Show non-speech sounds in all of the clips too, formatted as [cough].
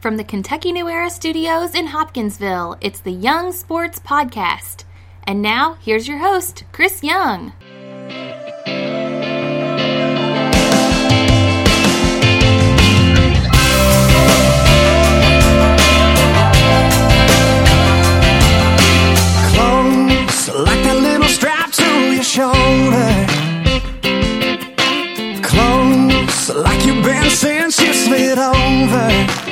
From the Kentucky New Era studios in Hopkinsville, it's the Young Sports Podcast. And now, here's your host, Chris Young. Close like that little strap to your shoulder. Close like you've been since you slid over.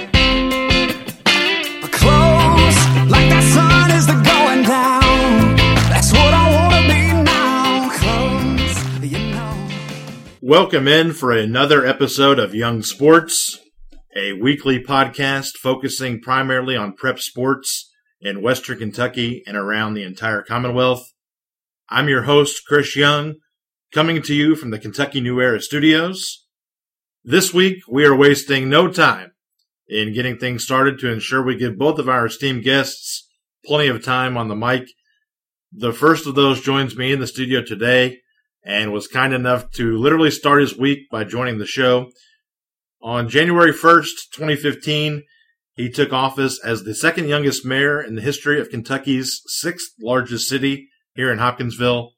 Welcome in for another episode of Young Sports, a weekly podcast focusing primarily on prep sports in Western Kentucky and around the entire Commonwealth. I'm your host, Chris Young, coming to you from the Kentucky New Era studios. This week, we are wasting no time in getting things started to ensure we give both of our esteemed guests plenty of time on the mic. The first of those joins me in the studio today and was kind enough to literally start his week by joining the show. On January 1st, 2015, he took office as the second youngest mayor in the history of Kentucky's sixth largest city here in Hopkinsville.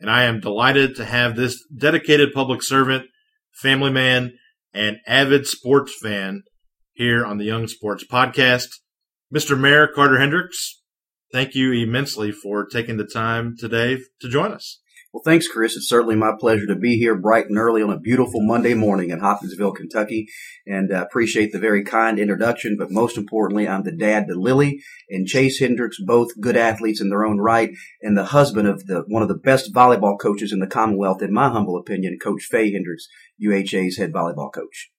And I am delighted to have this dedicated public servant, family man, and avid sports fan here on the Young Sports Podcast. Mr. Mayor Carter Hendricks, thank you immensely for taking the time today to join us. Well, thanks, Chris. It's certainly my pleasure to be here bright and early on a beautiful Monday morning in Hopkinsville, Kentucky, and uh, appreciate the very kind introduction. But most importantly, I'm the dad to Lily and Chase Hendricks, both good athletes in their own right, and the husband of the one of the best volleyball coaches in the Commonwealth, in my humble opinion, Coach Faye Hendricks, UHA's head volleyball coach.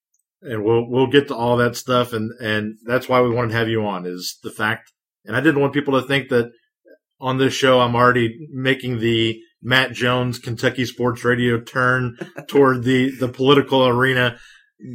and we'll we'll get to all that stuff and and that's why we wanted to have you on is the fact and I didn't want people to think that on this show I'm already making the Matt Jones Kentucky Sports Radio turn [laughs] toward the the political arena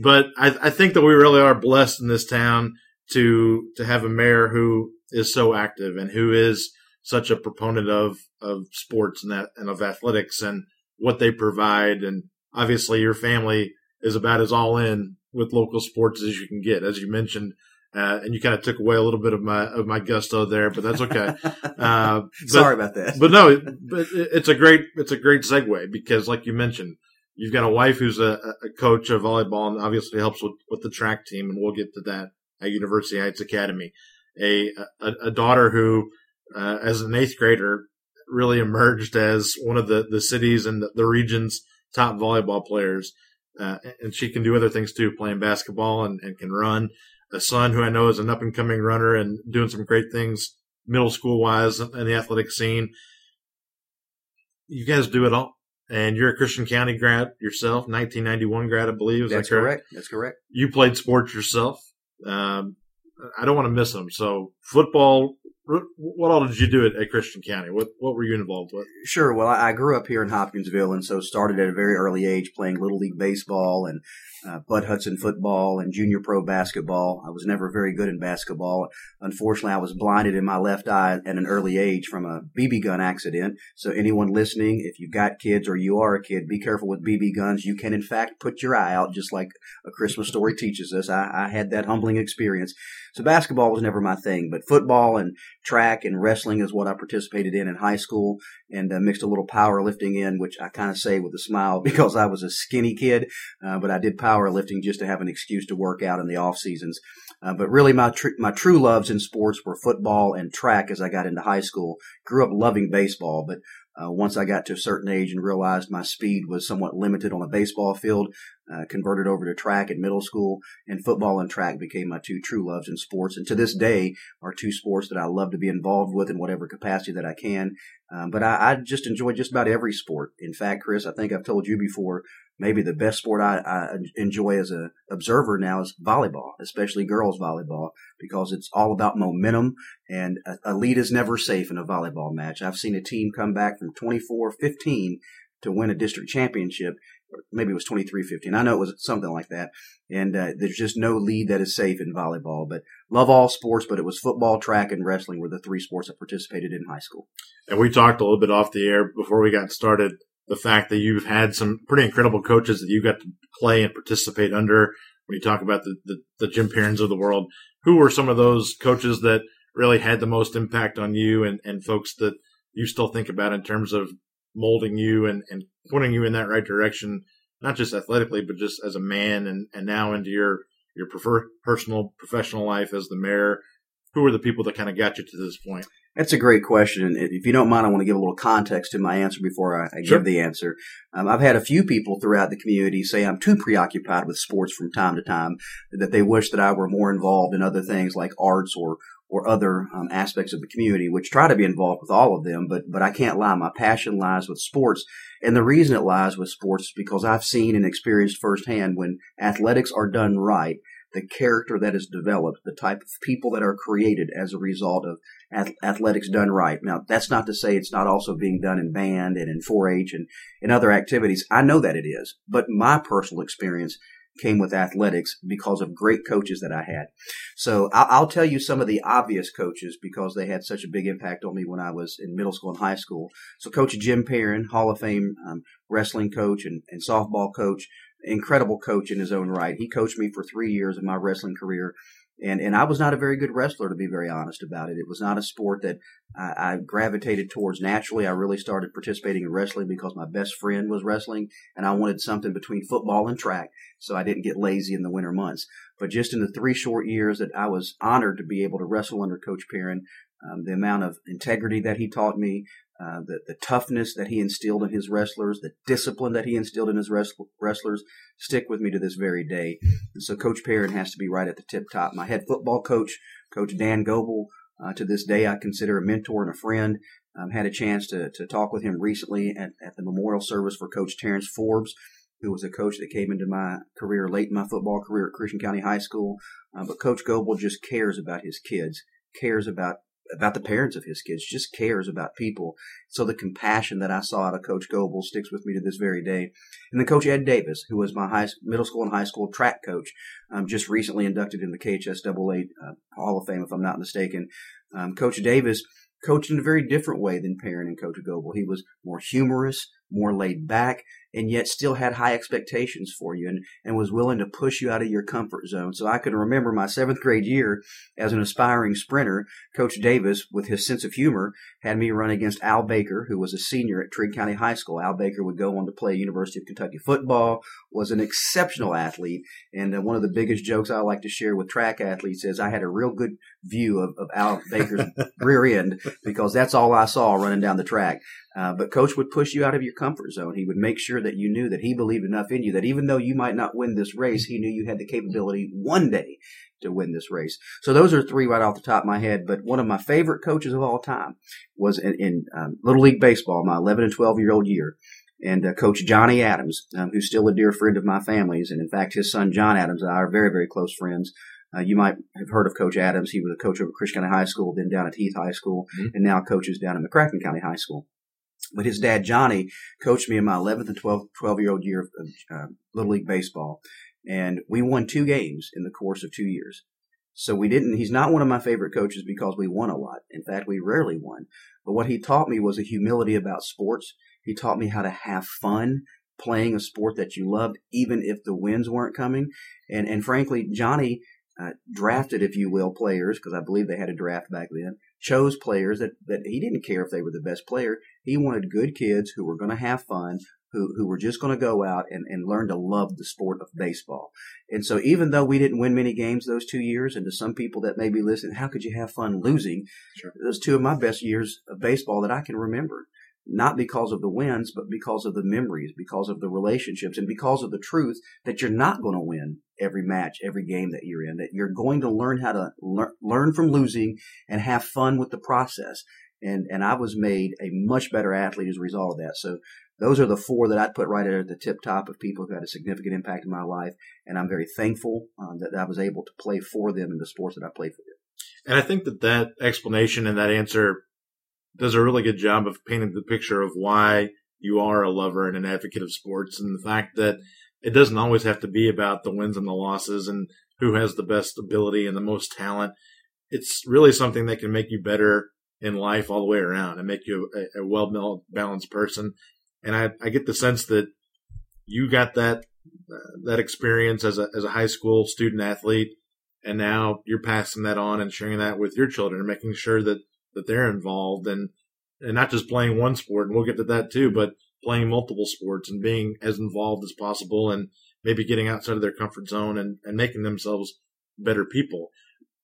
but I, I think that we really are blessed in this town to to have a mayor who is so active and who is such a proponent of of sports and that and of athletics and what they provide and obviously your family is about as all in with local sports as you can get, as you mentioned. Uh, and you kind of took away a little bit of my of my gusto there, but that's okay. [laughs] Uh, but, Sorry about that. but no, but it's a great it's a great segue because, like you mentioned, you've got a wife who's a, a coach of volleyball and obviously helps with, with the track team, and we'll get to that at University Heights Academy. A a, a daughter who, uh, as an eighth grader, really emerged as one of the the cities and the, the region's top volleyball players. Uh, and she can do other things too, playing basketball and, and can run. A son who I know is an up and coming runner and doing some great things middle school wise in the athletic scene. You guys do it all. And you're a Christian County grad yourself, 1991 grad, I believe. Is That's that correct? correct. That's correct. You played sports yourself. Um, I don't want to miss them. So football, what all did you do at, at Christian County? What, what were you involved with? Sure. Well, I grew up here in Hopkinsville, and so started at a very early age playing little league baseball and uh, Bud Hudson football and junior pro basketball. I was never very good in basketball. Unfortunately, I was blinded in my left eye at an early age from a BB gun accident. So anyone listening, if you've got kids or you are a kid, be careful with BB guns. You can in fact put your eye out, just like a Christmas story teaches us. I, I had that humbling experience. So basketball was never my thing, but football and track and wrestling is what I participated in in high school and uh, mixed a little powerlifting in, which I kind of say with a smile [laughs] because I was a skinny kid, uh, but I did powerlifting just to have an excuse to work out in the off seasons. Uh, but really, my tr- my true loves in sports were football and track. As I got into high school, grew up loving baseball, but uh, once I got to a certain age and realized my speed was somewhat limited on a baseball field, uh, converted over to track in middle school, and football and track became my two true loves in sports. And to this day, are two sports that I love to be involved with in whatever capacity that I can. Um, but I, I just enjoy just about every sport. In fact, Chris, I think I've told you before, maybe the best sport I, I enjoy as a observer now is volleyball, especially girls volleyball, because it's all about momentum and a, a lead is never safe in a volleyball match. I've seen a team come back from 24-15 to win a district championship. Maybe it was 23-15. I know it was something like that. And uh, there's just no lead that is safe in volleyball. But love all sports, but it was football, track, and wrestling were the three sports I participated in high school. And we talked a little bit off the air before we got started. The fact that you've had some pretty incredible coaches that you got to play and participate under. When you talk about the, the, the Jim Perrins of the world, who were some of those coaches that really had the most impact on you and, and folks that you still think about in terms of molding you and, and pointing you in that right direction, not just athletically, but just as a man and, and now into your, your prefer, personal, professional life as the mayor? Who were the people that kind of got you to this point? That's a great question. And if you don't mind, I want to give a little context to my answer before I, I Sure. give the answer. Um, I've had a few people throughout the community say I'm too preoccupied with sports from time to time, that they wish that I were more involved in other things like arts or or other um, aspects of the community, which try to be involved with all of them. But but I can't lie, my passion lies with sports, and the reason it lies with sports is because I've seen and experienced firsthand when athletics are done right, the character that is developed, the type of people that are created as a result of athletics done right. Now, that's not to say it's not also being done in band and in 4-H and in other activities. I know that it is, but my personal experience came with athletics because of great coaches that I had. So I'll, tell you some of the obvious coaches because they had such a big impact on me when I was in middle school and high school. So Coach Jim Perrin, Hall of Fame um, wrestling coach and, and softball coach, incredible coach in his own right. He coached me for three years of my wrestling career. And, and I was not a very good wrestler, to be very honest about it. It was not a sport that I, I gravitated towards naturally. I really started participating in wrestling because my best friend was wrestling and I wanted something between football and track. So I didn't get lazy in the winter months. But just in the three short years that I was honored to be able to wrestle under Coach Perrin, um, the amount of integrity that he taught me, uh, the, the toughness that he instilled in his wrestlers, the discipline that he instilled in his wrest- wrestlers stick with me to this very day. And so Coach Perrin has to be right at the tip top. My head football coach, Coach Dan Goebel, uh, to this day I consider a mentor and a friend. Um, had a chance to, to talk with him recently at, at the memorial service for Coach Terrence Forbes, who was a coach that came into my career late in my football career at Christian County High School. Uh, but Coach Goebel just cares about his kids, cares about about the parents of his kids, just cares about people. So the compassion that I saw out of Coach Goebel sticks with me to this very day. And then Coach Ed Davis, who was my high, middle school and high school track coach, um, just recently inducted in the KHSAA uh, Hall of Fame, if I'm not mistaken. Um, coach Davis coached in a very different way than Perrin and Coach Goebel. He was more humorous, more laid back, and yet still had high expectations for you and, and was willing to push you out of your comfort zone. So I can remember my seventh grade year as an aspiring sprinter. Coach Davis, with his sense of humor, had me run against Al Baker, who was a senior at Trigg County High School. Al Baker would go on to play University of Kentucky football, was an exceptional athlete. And uh, one of the biggest jokes I like to share with track athletes is I had a real good view of, of Al Baker's [laughs] rear end because that's all I saw running down the track. Uh, but coach would push you out of your comfort zone. He would make sure that you knew that he believed enough in you that even though you might not win this race, he knew you had the capability one day to win this race. So those are three right off the top of my head. But one of my favorite coaches of all time was in, in um, Little League Baseball, my 11 and 12 year old year. And uh, Coach Johnny Adams, um, who's still a dear friend of my family's, and in fact, his son John Adams and I are very, very close friends. Uh, you might have heard of Coach Adams. He was a coach over at Christian County High School, then down at Heath High School, Mhm. and now coaches down at McCracken County High School. But his dad, Johnny, coached me in my 11th and 12th, 12 year old year of uh, Little League Baseball. And we won two games in the course of two years. So we didn't, he's not one of my favorite coaches because we won a lot. In fact, we rarely won. But what he taught me was a humility about sports. He taught me how to have fun playing a sport that you loved, even if the wins weren't coming. And, and frankly, Johnny uh, drafted, if you will, players, because I believe they had a draft back then, chose players that, that he didn't care if they were the best player. He wanted good kids who were going to have fun, who, who were just going to go out and, and learn to love the sport of baseball. And so even though we didn't win many games those two years, and to some people that may be listening, how could you have fun losing? Sure. Those two of my best years of baseball that I can remember. Not because of the wins, but because of the memories, because of the relationships, and because of the truth that you're not going to win every match, every game that you're in, that you're going to learn how to lear- learn from losing and have fun with the process. And, and I was made a much better athlete as a result of that. So those are the four that I'd put right at the tip top of people who had a significant impact in my life. And I'm very thankful um, that I was able to play for them in the sports that I played for them. And I think that that explanation and that answer does a really good job of painting the picture of why you are a lover and an advocate of sports and the fact that it doesn't always have to be about the wins and the losses and who has the best ability and the most talent. It's really something that can make you better in life all the way around and make you a, a well balanced person. And I, I get the sense that you got that uh, that experience as a as a high school student athlete and now you're passing that on and sharing that with your children and making sure that that they're involved and and not just playing one sport. And we'll get to that too, but playing multiple sports and being as involved as possible and maybe getting outside of their comfort zone and, and making themselves better people.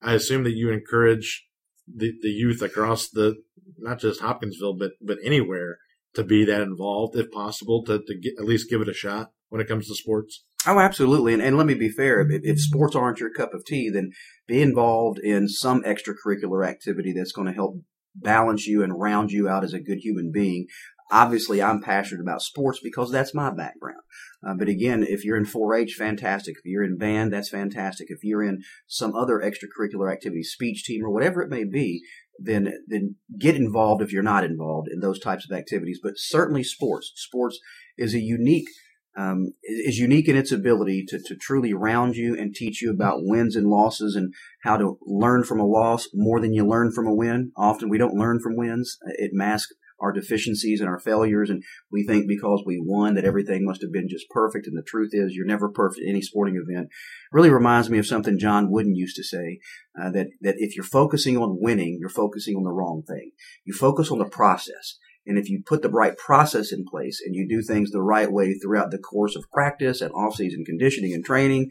I assume that you encourage the, the youth across the not just Hopkinsville but but anywhere to be that involved if possible to, to get, at least give it a shot when it comes to sports. Oh, absolutely. And, and let me be fair. If, if sports aren't your cup of tea, then be involved in some extracurricular activity that's going to help balance you and round you out as a good human being. Obviously, I'm passionate about sports because that's my background. Uh, but again, if you're in 4-H, fantastic. If you're in band, that's fantastic. If you're in some other extracurricular activity, speech team or whatever it may be, then then get involved if you're not involved in those types of activities. But certainly, sports. Sports is a unique um, is unique in its ability to, to truly round you and teach you about wins and losses and how to learn from a loss more than you learn from a win. Often we don't learn from wins. It masks our deficiencies and our failures. And we think because we won that everything must have been just perfect. And the truth is you're never perfect in any sporting event. Really reminds me of something John Wooden used to say, uh, that, that if you're focusing on winning, you're focusing on the wrong thing. You focus on the process. And if you put the right process in place and you do things the right way throughout the course of practice and off-season conditioning and training,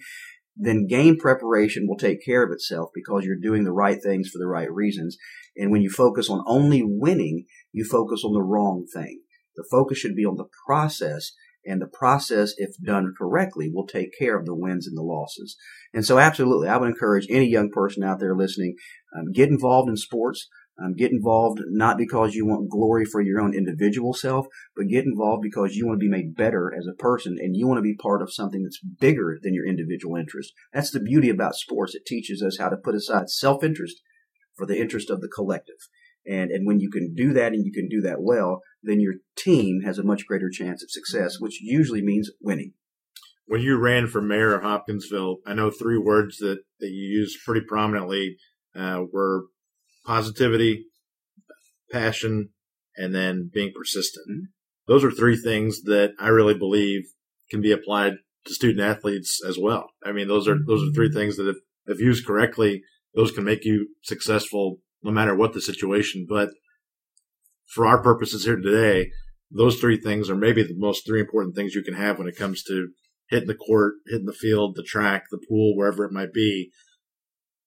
then game preparation will take care of itself because you're doing the right things for the right reasons. And when you focus on only winning, you focus on the wrong thing. The focus should be on the process and the process, if done correctly, will take care of the wins and the losses. And so absolutely, I would encourage any young person out there listening, um, get involved in sports. Um, get involved not because you want glory for your own individual self, but get involved because you want to be made better as a person and you want to be part of something that's bigger than your individual interest. That's the beauty about sports. It teaches us how to put aside self-interest for the interest of the collective. And, and when you can do that and you can do that well, then your team has a much greater chance of success, which usually means winning. When you ran for mayor of Hopkinsville, I know three words that, that you used pretty prominently uh, were positivity, passion, and then being persistent. Mm-hmm. Those are three things that I really believe can be applied to student athletes as well. I mean, those are those are three mm-hmm. things that if, if used correctly, those can make you successful no matter what the situation. But for our purposes here today, those three things are maybe the most three important things you can have when it comes to hitting the court, hitting the field, the track, the pool, wherever it might be.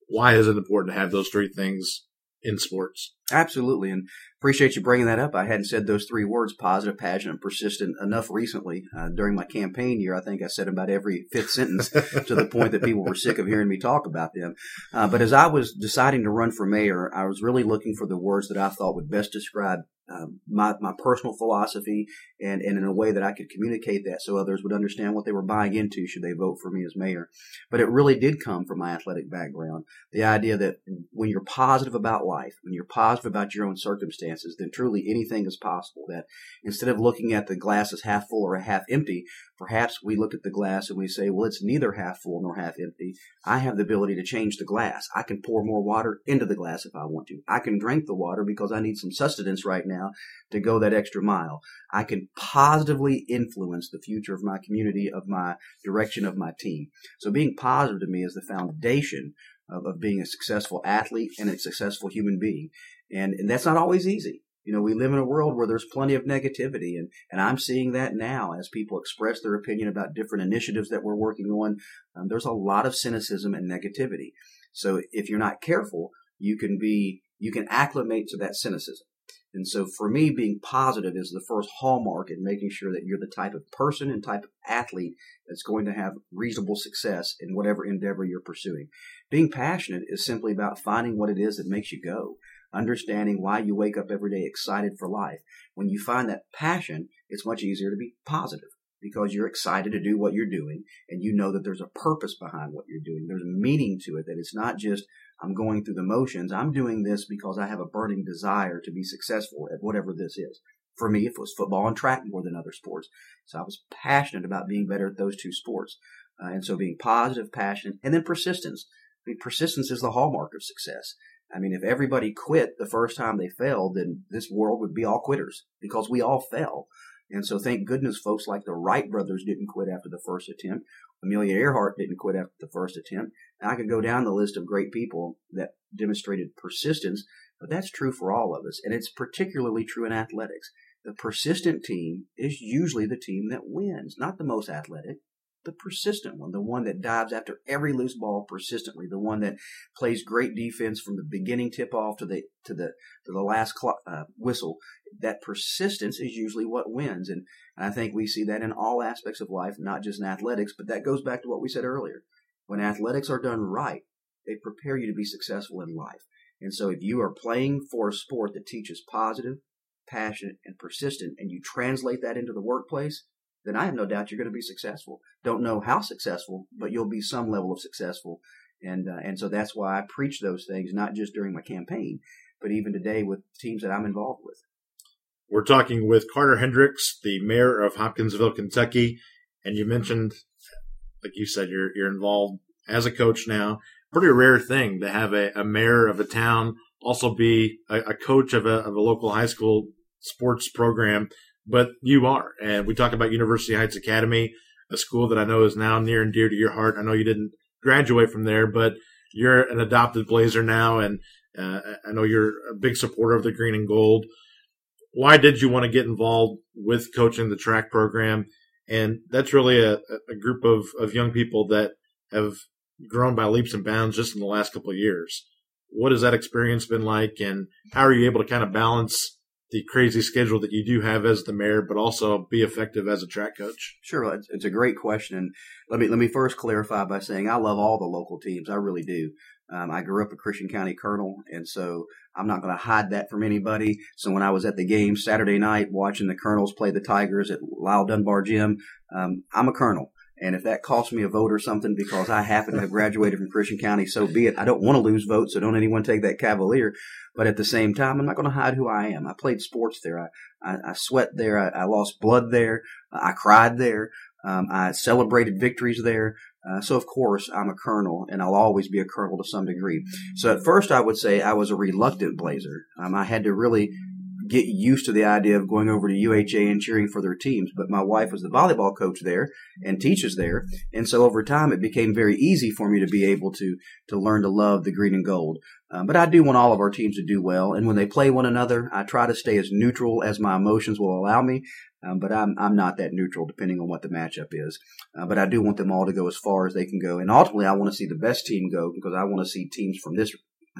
Why is it important to have those three things in sports. Absolutely. And appreciate you bringing that up. I hadn't said those three words, positive, passionate, persistent, enough recently. Uh, during my campaign year, I think I said about every fifth sentence to the point that people were sick of hearing me talk about them. Uh, but as I was deciding to run for mayor, I was really looking for the words that I thought would best describe um, my, my personal philosophy and, and in a way that I could communicate that so others would understand what they were buying into should they vote for me as mayor. But it really did come from my athletic background. The idea that when you're positive about life, when you're positive about your own circumstances, then truly anything is possible. That instead of looking at the glass as half full or half empty, perhaps we look at the glass and we say, well, it's neither half full nor half empty. I have the ability to change the glass. I can pour more water into the glass if I want to. I can drink the water because I need some sustenance right now now to go that extra mile. I can positively influence the future of my community, of my direction of my team. So being positive to me is the foundation of, of being a successful athlete and a successful human being. And, and that's not always easy. You know, we live in a world where there's plenty of negativity, and, and I'm seeing that now as people express their opinion about different initiatives that we're working on. Um, there's a lot of cynicism and negativity. So if you're not careful, you can be, you can acclimate to that cynicism. And so for me, being positive is the first hallmark in making sure that you're the type of person and type of athlete that's going to have reasonable success in whatever endeavor you're pursuing. Being passionate is simply about finding what it is that makes you go, understanding why you wake up every day excited for life. When you find that passion, it's much easier to be positive because you're excited to do what you're doing and you know that there's a purpose behind what you're doing. There's meaning to it, that it's not just I'm going through the motions. I'm doing this because I have a burning desire to be successful at whatever this is. For me, it was football and track more than other sports. So I was passionate about being better at those two sports. Uh, and so being positive, passionate, and then persistence. I mean, persistence is the hallmark of success. I mean, if everybody quit the first time they failed, then this world would be all quitters because we all fail. And so thank goodness folks like the Wright brothers didn't quit after the first attempt. Amelia Earhart didn't quit after the first attempt. And I could go down the list of great people that demonstrated persistence, but that's true for all of us. And it's particularly true in athletics. The persistent team is usually the team that wins, not the most athletic, the persistent one, the one that dives after every loose ball persistently, the one that plays great defense from the beginning tip off to the to the to the last clock, uh, whistle. That persistence is usually what wins, and I think we see that in all aspects of life, not just in athletics. But that goes back to what we said earlier. When athletics are done right, they prepare you to be successful in life. And so, if you are playing for a sport that teaches positive, passionate, and persistent, and you translate that into the workplace, then I have no doubt you're going to be successful. Don't know how successful, but you'll be some level of successful. And uh, and so that's why I preach those things, not just during my campaign, but even today with teams that I'm involved with. We're talking with Carter Hendricks, the mayor of Hopkinsville, Kentucky, and you mentioned, like you said, you're you're involved as a coach now. Pretty rare thing to have a, a mayor of a town also be a, a coach of a, of a local high school sports program but you are. And we talk about University Heights Academy, a school that I know is now near and dear to your heart. I know you didn't graduate from there, but you're an adopted Blazer now, and uh, I know you're a big supporter of the green and gold. Why did you want to get involved with coaching the track program? And that's really a, a group of, of young people that have grown by leaps and bounds just in the last couple of years. What has that experience been like, and how are you able to kind of balance the crazy schedule that you do have as the mayor, but also be effective as a track coach? Sure, it's, a great question. And let me let me first clarify by saying I love all the local teams. I really do. Um, I grew up a Christian County Colonel, and so I'm not going to hide that from anybody. So when I was at the game Saturday night watching the Colonels play the Tigers at Lyle Dunbar Gym, um, I'm a Colonel. And if that costs me a vote or something because I happen to have graduated from Christian County, so be it. I don't want to lose votes, so don't anyone take that cavalier. But at the same time, I'm not going to hide who I am. I played sports there. I, I, I sweat there. I, I, lost blood there. I cried there. Um, I celebrated victories there. Uh, so of course I'm a colonel, and I'll always be a colonel to some degree. So at first I would say I was a reluctant Blazer. Um, I had to really get used to the idea of going over to UHA and cheering for their teams. But my wife was the volleyball coach there and teaches there. And so over time, it became very easy for me to be able to, to learn to love the green and gold. Um, but I do want all of our teams to do well. And when they play one another, I try to stay as neutral as my emotions will allow me. Um, but I'm, I'm not that neutral depending on what the matchup is. Uh, but I do want them all to go as far as they can go. And ultimately, I want to see the best team go because I want to see teams from this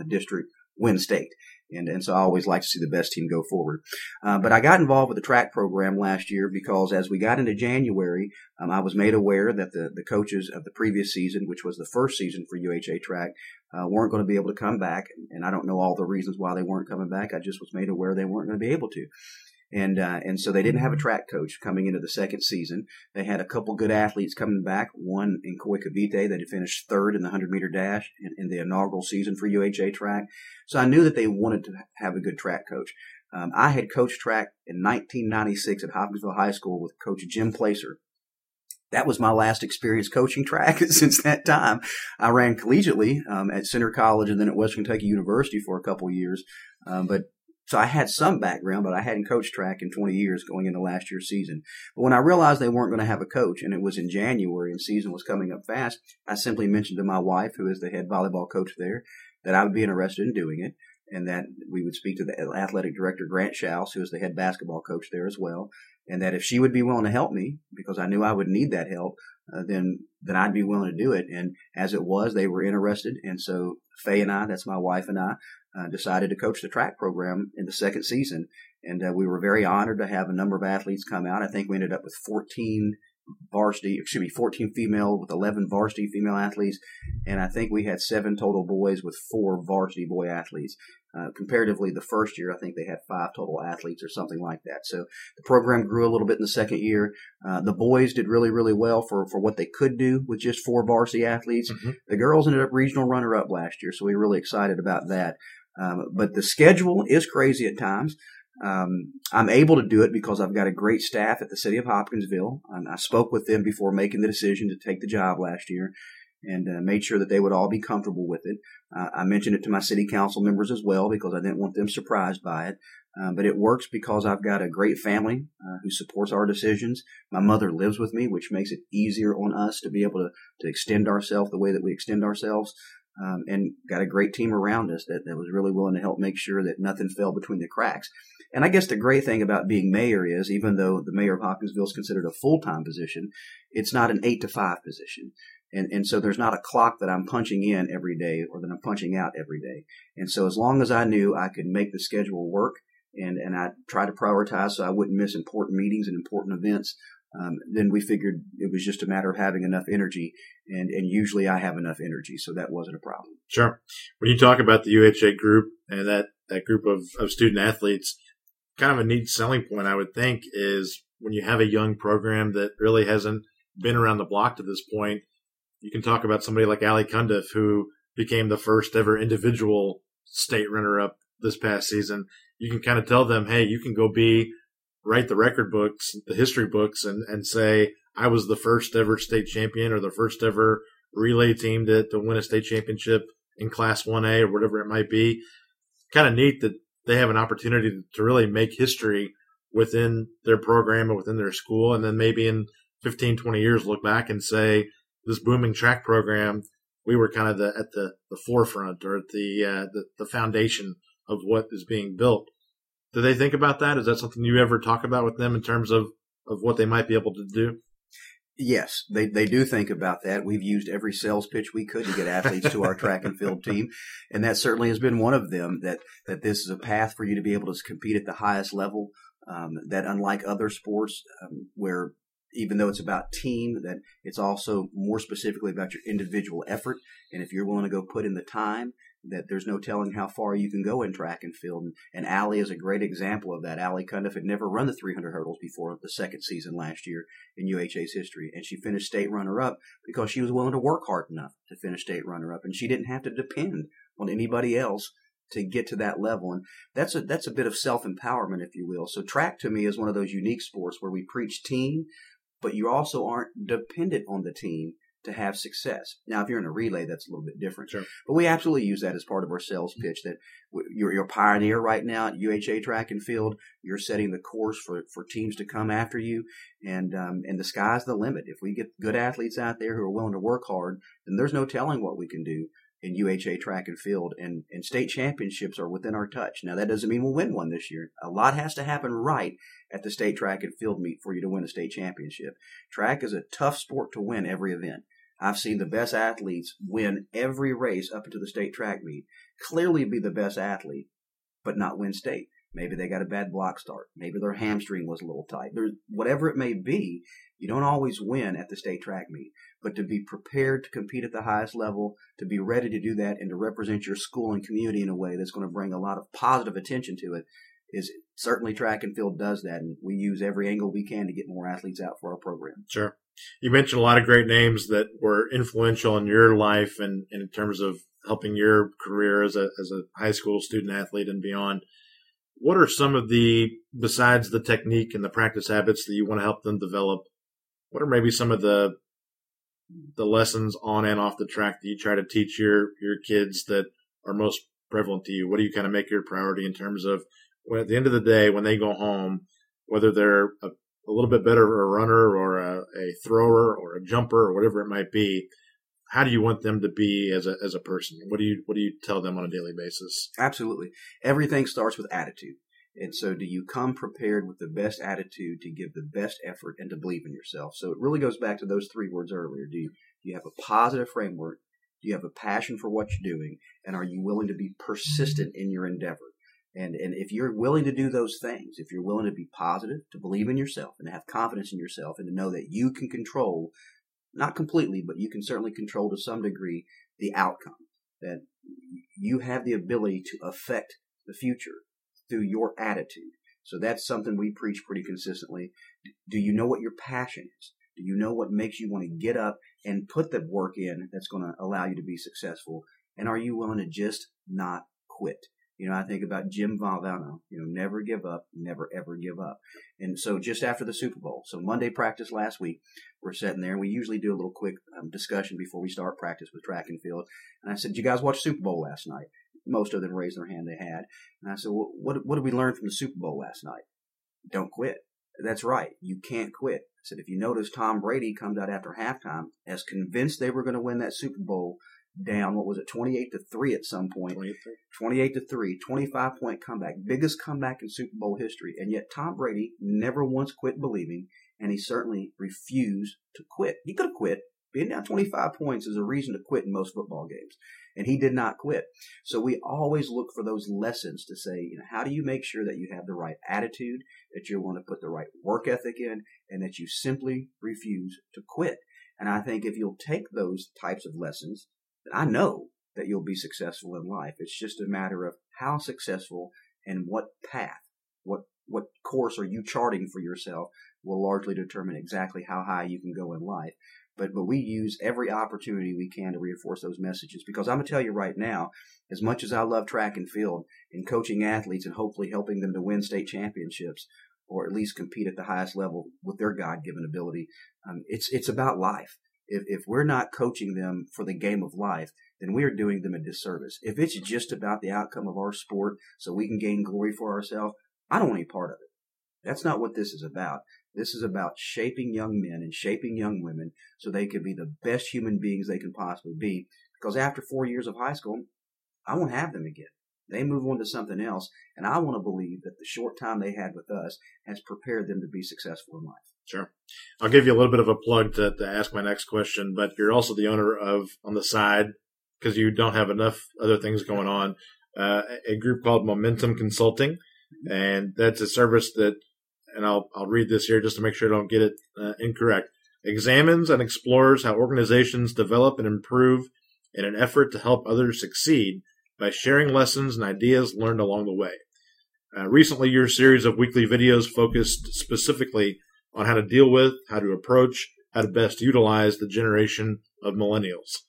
district win state. And, and so I always like to see the best team go forward. Uh, but I got involved with the track program last year because as we got into January, um, I was made aware that the, the coaches of the previous season, which was the first season for UHA track, uh, weren't going to be able to come back. And I don't know all the reasons why they weren't coming back. I just was made aware they weren't going to be able to and uh, and so they didn't have a track coach coming into the second season. They had a couple good athletes coming back. One in Koi Kavite that had finished third in the hundred meter dash in, in, the inaugural season for UHA track. So I knew that they wanted to have a good track coach. Um, I had coached track in 1996 at Hopkinsville High School with Coach Jim Placer. That was my last experience coaching track [laughs] since that time. I ran collegiately um, at Centre College and then at Western Kentucky University for a couple years. Um, but so I had some background, but I hadn't coached track in 20 years going into last year's season. But when I realized they weren't going to have a coach and it was in January and season was coming up fast, I simply mentioned to my wife, who is the head volleyball coach there, that I would be interested in doing it and that we would speak to the athletic director, Grant Schaus, who is the head basketball coach there as well, and that if she would be willing to help me, because I knew I would need that help, uh, then then I'd be willing to do it. And as it was, they were interested, and so Faye and I, that's my wife and I, uh, decided to coach the track program in the second season. And uh, we were very honored to have a number of athletes come out. I think we ended up with 14 varsity, excuse me, 14 female with 11 varsity female athletes. And I think we had seven total boys with four varsity boy athletes. Uh, comparatively, the first year, I think they had five total athletes or something like that. So the program grew a little bit in the second year. Uh, the boys did really, really well for, for what they could do with just four varsity athletes. Mm-hmm. The girls ended up regional runner up last year, so we are really excited about that. Um, but the schedule is crazy at times. Um, I'm able to do it because I've got a great staff at the city of Hopkinsville. And I spoke with them before making the decision to take the job last year. and uh, made sure that they would all be comfortable with it. Uh, I mentioned it to my city council members as well because I didn't want them surprised by it. Uh, but it works because I've got a great family uh, who supports our decisions. My mother lives with me, which makes it easier on us to be able to, to extend ourselves the way that we extend ourselves. Um, and got a great team around us that, that was really willing to help make sure that nothing fell between the cracks. And I guess the great thing about being mayor is, even though the mayor of Hopkinsville is considered a full time position, it's not an eight to five position. And, and so there's not a clock that I'm punching in every day or that I'm punching out every day. And so as long as I knew I could make the schedule work and, and I tried to prioritize so I wouldn't miss important meetings and important events, um, then we figured it was just a matter of having enough energy. And, and usually I have enough energy, so that wasn't a problem. Sure. When you talk about the UHA group and that, that group of, of student athletes, kind of a neat selling point, I would think, is when you have a young program that really hasn't been around the block to this point, you can talk about somebody like Ali Cundiff, who became the first ever individual state runner up this past season. You can kind of tell them, hey, you can go be write the record books, the history books, and, and say, I was the first ever state champion or the first ever relay team to, to win a state championship in class 1A or whatever it might be. Kind of neat that they have an opportunity to really make history within their program and within their school. And then maybe in 15, 20 years, look back and say, this booming track program, we were kind of the, at the, the forefront or at the, uh, the, the foundation of what is being built. Do they think about that? Is that something you ever talk about with them in terms of, of what they might be able to do? Yes, they, they do think about that. We've used every sales pitch we could to get athletes to our track and field team. And that certainly has been one of them that, that this is a path for you to be able to compete at the highest level. Um, that unlike other sports, um, where even though it's about team, that it's also more specifically about your individual effort. And if you're willing to go put in the time, that there's no telling how far you can go in track and field. And, and Allie is a great example of that. Allie Cundiff had never run the 300 hurdles before the second season last year in UHA's history. And she finished state runner up because she was willing to work hard enough to finish state runner up. And she didn't have to depend on anybody else to get to that level. And that's a, that's a bit of self empowerment, if you will. So track to me is one of those unique sports where we preach team, but you also aren't dependent on the team to have success. Now, if you're in a relay, that's a little bit different. Sure. But we absolutely use that as part of our sales pitch that you're, you're a pioneer right now at UHA track and field. You're setting the course for, for teams to come after you. And, um, and the sky's the limit. If we get good athletes out there who are willing to work hard, then there's no telling what we can do in UHA track and field and, and state championships are within our touch. Now that doesn't mean we'll win one this year. A lot has to happen right at the state track and field meet for you to win a state championship. Track is a tough sport to win every event. I've seen the best athletes win every race up into the state track meet, clearly be the best athlete, but not win state. Maybe they got a bad block start. Maybe their hamstring was a little tight. There's, whatever it may be, you don't always win at the state track meet. But to be prepared to compete at the highest level, to be ready to do that, and to represent your school and community in a way that's going to bring a lot of positive attention to it is certainly track and field does that. And we use every angle we can to get more athletes out for our program. Sure. You mentioned a lot of great names that were influential in your life and, and in terms of helping your career as a, as a high school student athlete and beyond. What are some of the, besides the technique and the practice habits that you want to help them develop? What are maybe some of the, the lessons on and off the track that you try to teach your, your kids that are most prevalent to you? What do you kind of make your priority in terms of when at the end of the day, when they go home, whether they're a a little bit better a runner or a, a thrower or a jumper or whatever it might be, how do you want them to be as a as a person? What do you what do you tell them on a daily basis? Absolutely. Everything starts with attitude. And so do you come prepared with the best attitude to give the best effort and to believe in yourself? So it really goes back to those three words earlier. Do you, do you have a positive framework? Do you have a passion for what you're doing? And are you willing to be persistent in your endeavor? And, and if you're willing to do those things, if you're willing to be positive, to believe in yourself and to have confidence in yourself and to know that you can control, not completely, but you can certainly control to some degree the outcome, that you have the ability to affect the future through your attitude. So that's something we preach pretty consistently. Do you know what your passion is? Do you know what makes you want to get up and put the work in that's going to allow you to be successful? And are you willing to just not quit? You know, I think about Jim Valvano, you know, never give up, never ever give up. And so just after the Super Bowl, so Monday practice last week, we're sitting there and we usually do a little quick um, discussion before we start practice with track and field. And I said, you guys watch Super Bowl last night? Most of them raised their hand they had. And I said, well, what, what did we learn from the Super Bowl last night? Don't quit. That's right. You can't quit. I said, if you notice, Tom Brady comes out after halftime as convinced they were going to win that Super Bowl down, what was it, 28 to 3 at some point. 23. 28 to 3, 25 point comeback, biggest comeback in Super Bowl history. And yet Tom Brady never once quit believing, and he certainly refused to quit. He could have quit. Being down 25 points is a reason to quit in most football games. And he did not quit. So we always look for those lessons to say, you know, how do you make sure that you have the right attitude, that you want to put the right work ethic in, and that you simply refuse to quit. And I think if you'll take those types of lessons, I know that you'll be successful in life. It's just a matter of how successful and what path, what what course are you charting for yourself will largely determine exactly how high you can go in life. But but we use every opportunity we can to reinforce those messages because I'm gonna tell you right now, as much as I love track and field and coaching athletes and hopefully helping them to win state championships or at least compete at the highest level with their God given ability, um, it's it's about life. If if we're not coaching them for the game of life, then we are doing them a disservice. If it's just about the outcome of our sport so we can gain glory for ourselves, I don't want any part of it. That's not what this is about. This is about shaping young men and shaping young women so they can be the best human beings they can possibly be. Because after four years of high school, I won't have them again. They move on to something else, and I want to believe that the short time they had with us has prepared them to be successful in life. Sure. I'll give you a little bit of a plug to, to ask my next question, but you're also the owner of, on the side, because you don't have enough other things going on, uh, a group called Momentum Consulting. And that's a service that, and I'll, I'll read this here just to make sure I don't get it uh, incorrect, examines and explores how organizations develop and improve in an effort to help others succeed by sharing lessons and ideas learned along the way. Uh, recently, your series of weekly videos focused specifically on how to deal with, how to approach, how to best utilize the generation of millennials.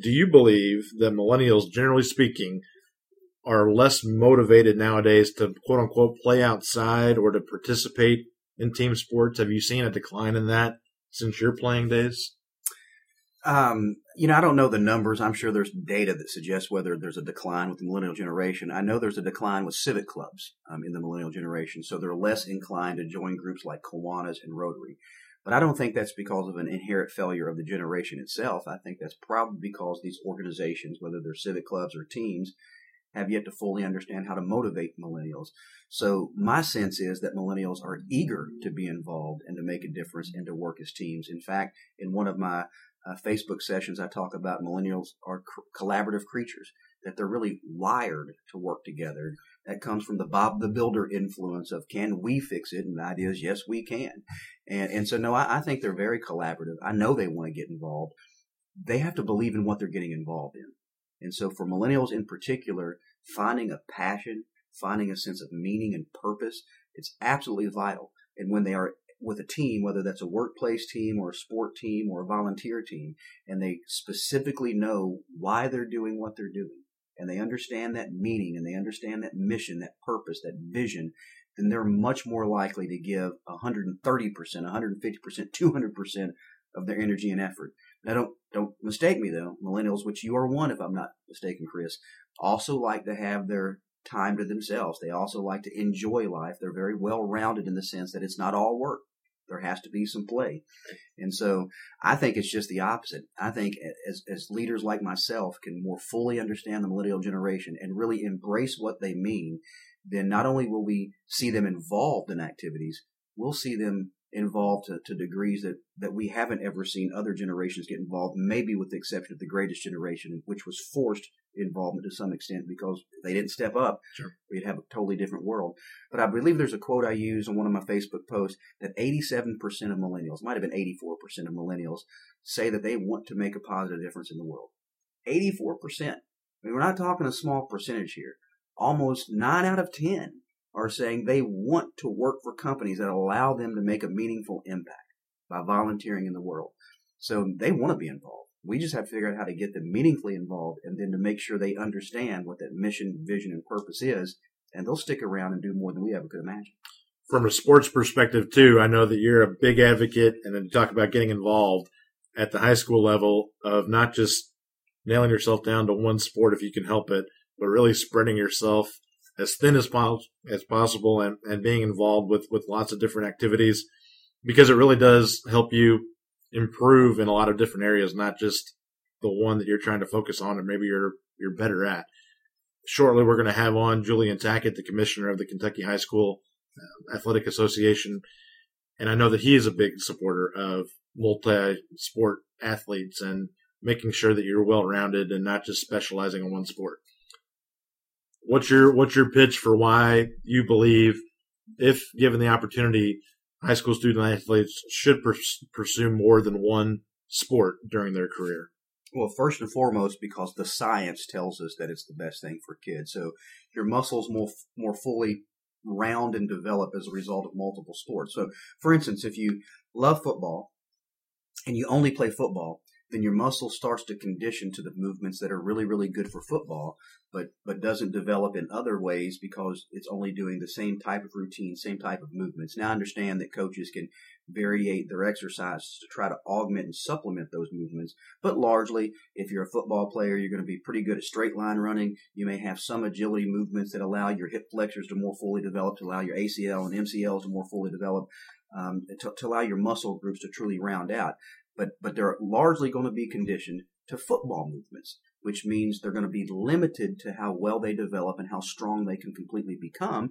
Do you believe that millennials, generally speaking, are less motivated nowadays to quote unquote play outside or to participate in team sports? Have you seen a decline in that since your playing days? Um, you know, I don't know the numbers. I'm sure there's data that suggests whether there's a decline with the millennial generation. I know there's a decline with civic clubs um, in the millennial generation, so they're less inclined to join groups like Kiwanis and Rotary. But I don't think that's because of an inherent failure of the generation itself. I think that's probably because these organizations, whether they're civic clubs or teams, have yet to fully understand how to motivate millennials. So my sense is that millennials are eager to be involved and to make a difference and to work as teams. In fact, in one of my uh, Facebook sessions, I talk about millennials are c- collaborative creatures, that they're really wired to work together. That comes from the Bob the Builder influence of can we fix it? And the idea is yes, we can. And, and so, no, I, I think they're very collaborative. I know they want to get involved. They have to believe in what they're getting involved in. And so for millennials in particular, finding a passion, finding a sense of meaning and purpose, it's absolutely vital. And when they are with a team, whether that's a workplace team or a sport team or a volunteer team, and they specifically know why they're doing what they're doing, and they understand that meaning and they understand that mission, that purpose, that vision, then they're much more likely to give 130%, 150%, 200% of their energy and effort. Now don't, don't mistake me though. Millennials, which you are one if I'm not mistaken, Chris, also like to have their time to themselves. They also like to enjoy life. They're very well rounded in the sense that it's not all work. There has to be some play. And so I think it's just the opposite. I think as, as leaders like myself can more fully understand the millennial generation and really embrace what they mean, then not only will we see them involved in activities, we'll see them involved to, to degrees that, that we haven't ever seen other generations get involved, maybe with the exception of the greatest generation, which was forced involvement to some extent because they didn't step up. Sure. We'd have a totally different world. But I believe there's a quote I use on one of my Facebook posts that 87% of millennials, might have been 84% of millennials, say that they want to make a positive difference in the world. 84%. I mean, we're not talking a small percentage here. Almost 9 out of 10 are saying they want to work for companies that allow them to make a meaningful impact by volunteering in the world. So they want to be involved. We just have to figure out how to get them meaningfully involved and then to make sure they understand what that mission, vision, and purpose is. And they'll stick around and do more than we ever could imagine. From a sports perspective, too, I know that you're a big advocate and then talk about getting involved at the high school level of not just nailing yourself down to one sport if you can help it, but really spreading yourself as thin as, po- as possible and, and being involved with, with lots of different activities because it really does help you improve in a lot of different areas, not just the one that you're trying to focus on and maybe you're, you're better at. Shortly, we're going to have on Julian Tackett, the commissioner of the Kentucky High School uh, Athletic Association. And I know that he is a big supporter of multi sport athletes and making sure that you're well rounded and not just specializing in one sport. What's your what's your pitch for why you believe, if given the opportunity, high school student athletes should pers- pursue more than one sport during their career? Well, first and foremost, because the science tells us that it's the best thing for kids. So your muscles more more fully round and develop as a result of multiple sports. So, for instance, if you love football and you only play football, then your muscle starts to condition to the movements that are really, really good for football, but but doesn't develop in other ways because it's only doing the same type of routine, same type of movements. Now I understand that coaches can variate their exercises to try to augment and supplement those movements, but largely, if you're a football player, you're going to be pretty good at straight line running. You may have some agility movements that allow your hip flexors to more fully develop, to allow your ACL and MCLs to more fully develop. Um, to, to allow your muscle groups to truly round out but but they're largely going to be conditioned to football movements, which means they're going to be limited to how well they develop and how strong they can completely become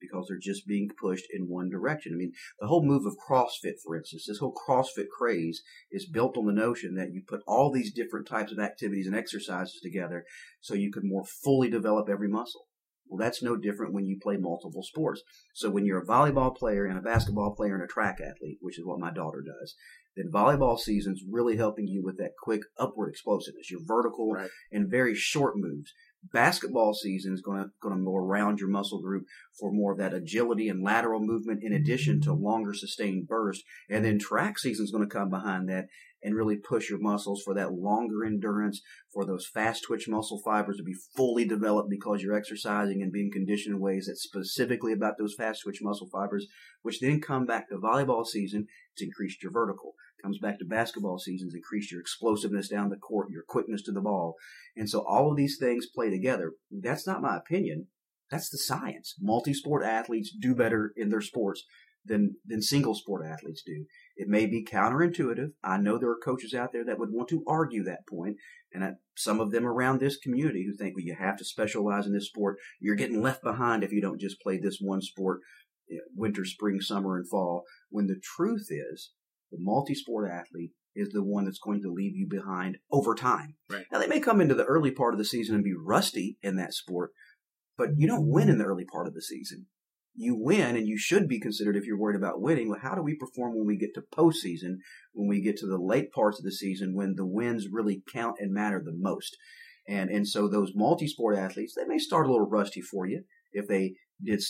because they're just being pushed in one direction. I mean, the whole move of CrossFit, for instance, this whole CrossFit craze is built on the notion that you put all these different types of activities and exercises together so you can more fully develop every muscle. Well, that's no different when you play multiple sports. So when you're a volleyball player and a basketball player and a track athlete, which is what my daughter does, then volleyball season's really helping you with that quick upward explosiveness, your vertical Right. and very short moves. Basketball season is going to going to more round your muscle group for more of that agility and lateral movement, in addition to longer sustained burst. And then track season is going to come behind that and really push your muscles for that longer endurance, for those fast twitch muscle fibers to be fully developed because you're exercising and being conditioned in ways that's specifically about those fast twitch muscle fibers, which then come back to volleyball season to increase your vertical. Comes back to basketball seasons, increase your explosiveness down the court, your quickness to the ball. And so all of these things play together. That's not my opinion. That's the science. Multi-sport athletes do better in their sports than, than single sport athletes do. It may be counterintuitive. I know there are coaches out there that would want to argue that point, and I, some of them around this community who think, well, you have to specialize in this sport. You're getting left behind if you don't just play this one sport, know, winter, spring, summer, and fall. When the truth is, the multi-sport athlete is the one that's going to leave you behind over time. Right. Now they may come into the early part of the season and be rusty in that sport, but you don't win in the early part of the season. You win, and you should be considered if you're worried about winning. Well, how do we perform when we get to postseason, when we get to the late parts of the season, when the wins really count and matter the most? And and so those multi-sport athletes, they may start a little rusty for you if they did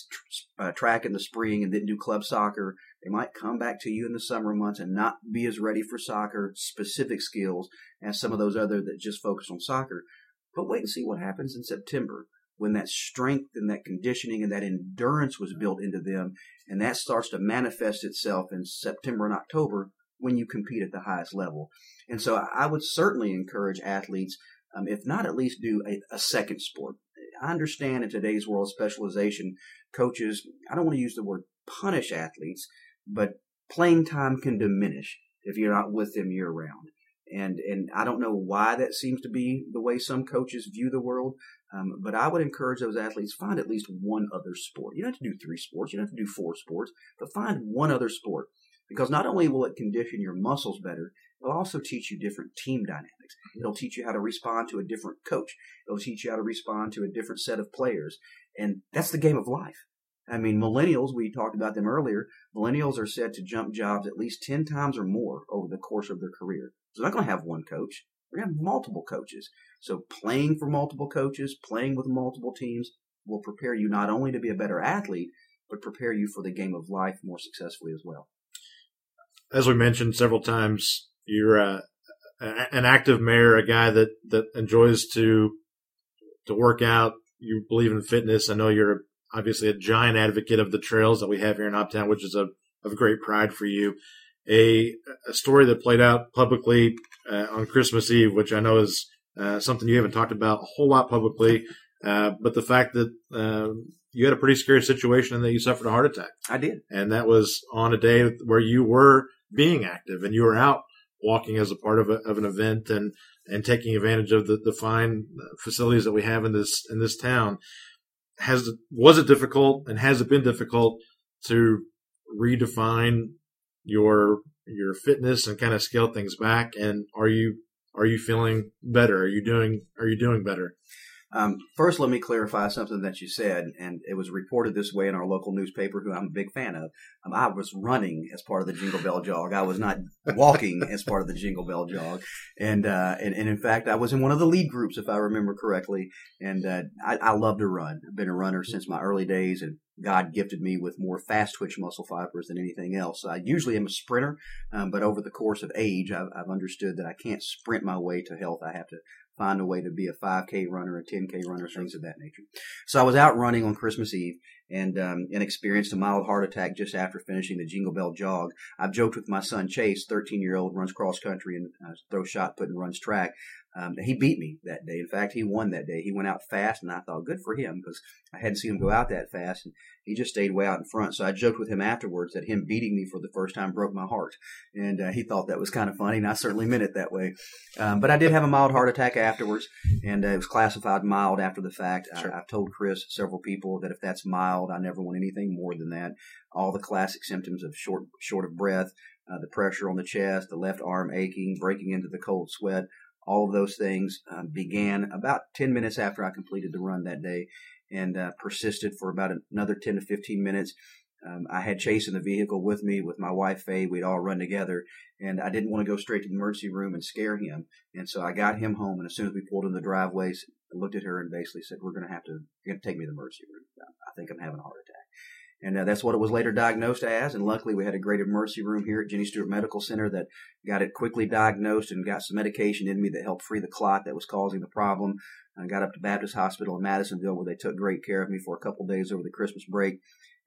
uh, track in the spring and didn't do club soccer. They might come back to you in the summer months and not be as ready for soccer specific skills as some of those other that just focus on soccer. But wait and see what happens in September when that strength and that conditioning and that endurance was built into them, and that starts to manifest itself in September and October when you compete at the highest level. And so I would certainly encourage athletes, um, if not at least do a, a second sport. I understand in today's world specialization, coaches, I don't want to use the word punish athletes, but playing time can diminish if you're not with them year round. And, and I don't know why that seems to be the way some coaches view the world. Um, but I would encourage those athletes find at least one other sport. You don't have to do three sports. You don't have to do four sports, but find one other sport because not only will it condition your muscles better, it'll also teach you different team dynamics. It'll teach you how to respond to a different coach. It'll teach you how to respond to a different set of players. And that's the game of life. I mean, millennials, we talked about them earlier. Millennials are said to jump jobs at least 10 times or more over the course of their career. So they're not going to have one coach. We're going to have multiple coaches. So playing for multiple coaches, playing with multiple teams will prepare you not only to be a better athlete, but prepare you for the game of life more successfully as well. As we mentioned several times, you're uh, a- an active mayor, a guy that that enjoys to to work out. You believe in fitness. I know you're obviously a giant advocate of the trails that we have here in Hoptown, which is a of great pride for you. A a story that played out publicly uh, on Christmas Eve, which I know is uh, something you haven't talked about a whole lot publicly, uh, but the fact that uh, you had a pretty scary situation and that you suffered a heart attack I did. and that was on a day where you were being active and you were out walking as a part of, a, of an event and and taking advantage of the, the fine facilities that we have in this in this town. Has was it difficult and has it been difficult to redefine your your fitness and kind of scale things back? And are you are you feeling better? Are you doing are you doing better Um, first, let me clarify something that you said, and it was reported this way in our local newspaper, who I'm a big fan of. Um, I was running as part of the Jingle Bell Jog. I was not [laughs] walking as part of the Jingle Bell Jog, and uh, and, and in fact, I was in one of the lead groups, if I remember correctly. And uh, I, I love to run. I've been a runner since my early days, and God gifted me with more fast twitch muscle fibers than anything else. I usually am a sprinter, um, but over the course of age, I've, I've understood that I can't sprint my way to health. I have to find a way to be a 5K runner, a 10K runner, things of that nature. So I was out running on Christmas Eve and um, and experienced a mild heart attack just after finishing the Jingle Bell jog. I've joked with my son Chase, 13 year old, runs cross country and uh, throws shot put and runs track. Um, he beat me that day. In fact, he won that day. He went out fast, and I thought, good for him, because I hadn't seen him go out that fast, and he just stayed way out in front. So I joked with him afterwards that him beating me for the first time broke my heart, and uh, he thought that was kind of funny, and I certainly meant it that way. Um, but I did have a mild heart attack afterwards, and uh, it was classified mild after the fact. Sure. I, I've told Chris several people that if that's mild, I never want anything more than that. All the classic symptoms of short short of breath, uh, the pressure on the chest, the left arm aching, breaking into the cold sweat, all of those things um, began about 10 minutes after I completed the run that day and uh, persisted for about another 10 to 15 minutes. Um, I had Chase in the vehicle with me with my wife Faye. We'd all run together, and I didn't want to go straight to the emergency room and scare him. And so I got him home, and as soon as we pulled in the driveway, I looked at her and basically said, "We're going to have to going to take me to the emergency room. I think I'm having a heart attack." And uh, that's what it was later diagnosed as. And luckily, we had a great emergency room here at Jennie Stuart Medical Center that got it quickly diagnosed and got some medication in me that helped free the clot that was causing the problem. I got up to Baptist Hospital in Madisonville where they took great care of me for a couple days over the Christmas break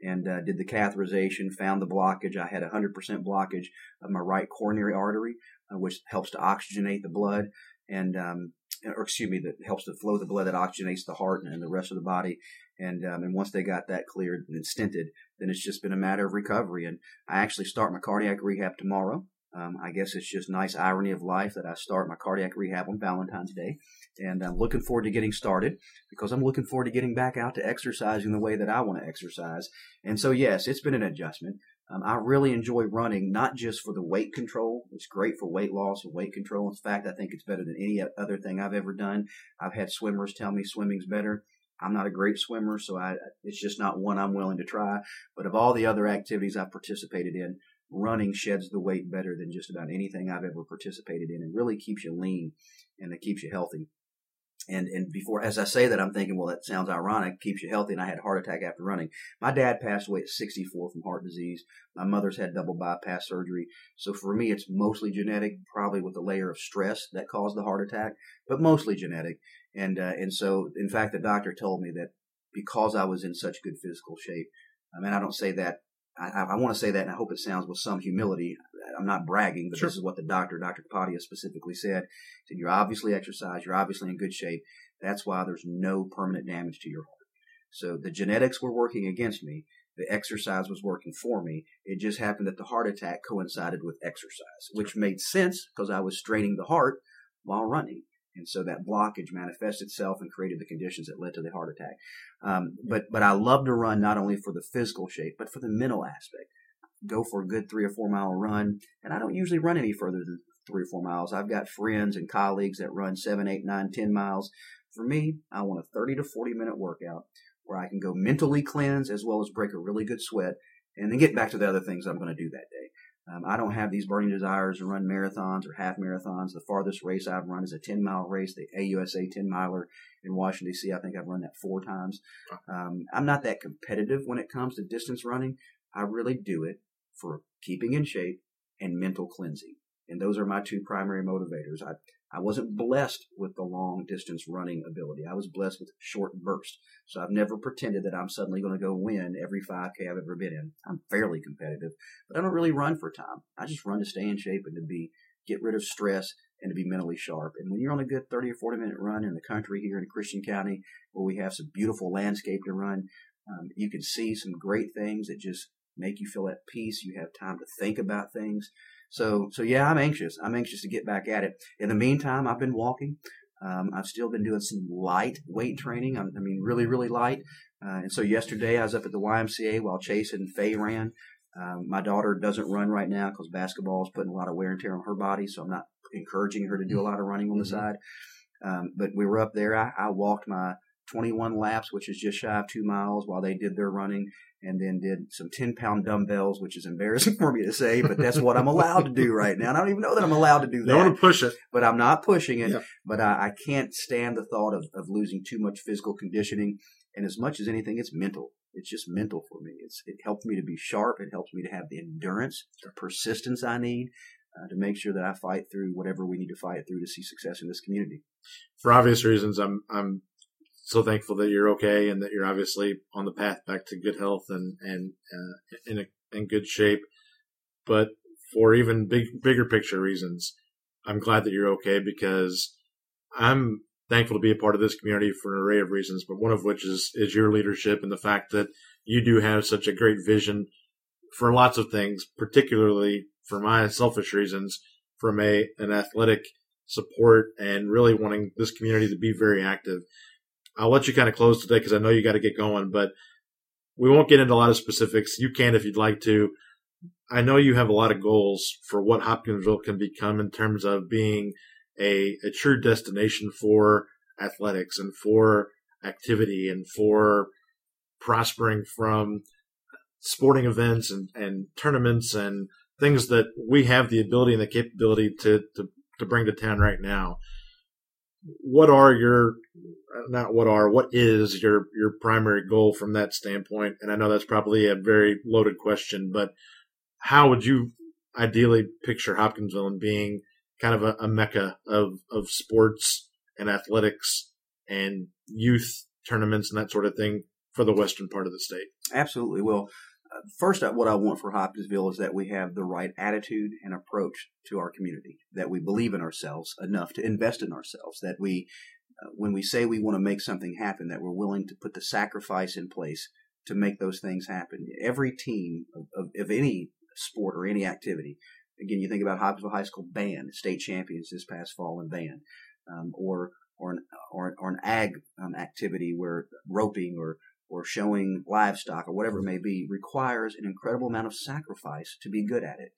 and uh, did the catheterization, found the blockage. I had 100% blockage of my right coronary artery, uh, which helps to oxygenate the blood and, um, or excuse me, that helps to flow the blood that oxygenates the heart and the rest of the body. And, um, and once they got that cleared and stented, then it's just been a matter of recovery. And I actually start my cardiac rehab tomorrow. Um, I guess it's just nice irony of life that I start my cardiac rehab on Valentine's Day. And I'm looking forward to getting started because I'm looking forward to getting back out to exercising the way that I want to exercise. And so, yes, it's been an adjustment. Um, I really enjoy running, not just for the weight control. It's great for weight loss and weight control. In fact, I think it's better than any other thing I've ever done. I've had swimmers tell me swimming's better. I'm not a great swimmer, so I, it's just not one I'm willing to try. But of all the other activities I've participated in, running sheds the weight better than just about anything I've ever participated in and really keeps you lean and it keeps you healthy. And and before, as I say that, I'm thinking, well, that sounds ironic. Keeps you healthy, and I had a heart attack after running. My dad passed away at 64 from heart disease. My mother's had double bypass surgery. So for me, it's mostly genetic, probably with a layer of stress that caused the heart attack, but mostly genetic. And uh, and so, in fact, the doctor told me that because I was in such good physical shape. I mean, I don't say that. I, I want to say that, and I hope it sounds with some humility. I'm not bragging, but Sure. this is what the doctor, Dr. Kapadia, specifically said. He said, "You're obviously exercise. You're obviously in good shape. That's why there's no permanent damage to your heart." So the genetics were working against me. The exercise was working for me. It just happened that the heart attack coincided with exercise, which made sense because I was straining the heart while running. And so that blockage manifested itself and created the conditions that led to the heart attack. Um, but but I love to run not only for the physical shape, but for the mental aspect. Go for a good three or four mile run, and I don't usually run any further than three or four miles. I've got friends and colleagues that run seven, eight, nine, ten miles. For me, I want a thirty to forty minute workout where I can go mentally cleanse as well as break a really good sweat, and then get back to the other things I'm going to do that day. Um, I don't have these burning desires to run marathons or half marathons. The farthest race I've run is a 10 mile race, the AUSA 10 miler in Washington, D.C. I think I've run that four times. Um, I'm not that competitive when it comes to distance running. I really do it for keeping in shape and mental cleansing. And those are my two primary motivators. I, I wasn't blessed with the long distance running ability. I was blessed with short bursts. So I've never pretended that I'm suddenly going to go win every 5K I've ever been in. I'm fairly competitive, but I don't really run for time. I just run to stay in shape and to be, get rid of stress and to be mentally sharp. And when you're on a good 30 or 40 minute run in the country here in Christian County, where we have some beautiful landscape to run, um, you can see some great things that just make you feel at peace. You have time to think about things. So, so yeah, I'm anxious. I'm anxious to get back at it. In the meantime, I've been walking. Um, I've still been doing some light weight training. I, I mean, really, really light. Uh, and so yesterday I was up at the YMCA while Chase and Faye ran. Um, my daughter doesn't run right now because basketball is putting a lot of wear and tear on her body, so I'm not encouraging her to do a lot of running on the mm-hmm. side. Um, but we were up there. I, I walked my 21 laps, which is just shy of two miles, while they did their running, and then did some 10 pound dumbbells, which is embarrassing [laughs] for me to say, but that's what I'm allowed to do right now. And I don't even know that I'm allowed to do that. Don't want to push it. But I'm not pushing it. But I, I, can't stand the thought of, of losing too much physical conditioning. And as much as anything, it's mental. It's just mental for me. It's, it helps me to be sharp. It helps me to have the endurance, the persistence I need uh, to make sure that I fight through whatever we need to fight through to see success in this community. For obvious reasons, I'm I'm so thankful that you're okay and that you're obviously on the path back to good health and and uh, in a, in good shape. But for even big bigger picture reasons, I'm glad that you're okay because I'm thankful to be a part of this community for an array of reasons, but one of which is is your leadership and the fact that you do have such a great vision for lots of things, particularly for my selfish reasons, from a an athletic support and really wanting this community to be very active. I'll let you kind of close today because I know you got to get going, but we won't get into a lot of specifics. You can if you'd like to. I know you have a lot of goals for what Hopkinsville can become in terms of being a, a true destination for athletics and for activity and for prospering from sporting events and, and tournaments and things that we have the ability and the capability to, to, to bring to town right now. What are your, not what are, what is your, your primary goal from that standpoint? And I know that's probably a very loaded question, but how would you ideally picture Hopkinsville being kind of a, a mecca of, of sports and athletics and youth tournaments and that sort of thing for the western part of the state? Absolutely. Well, first, what I want for Hopkinsville is that we have the right attitude and approach to our community, that we believe in ourselves enough to invest in ourselves, that we, uh, when we say we want to make something happen, that we're willing to put the sacrifice in place to make those things happen. Every team of, of, of any sport or any activity, again, you think about Hopkinsville High School band, state champions this past fall in band, um, or or an, or, or an ag um, activity where roping or or showing livestock or whatever it mm-hmm. may be requires an incredible amount of sacrifice to be good at it.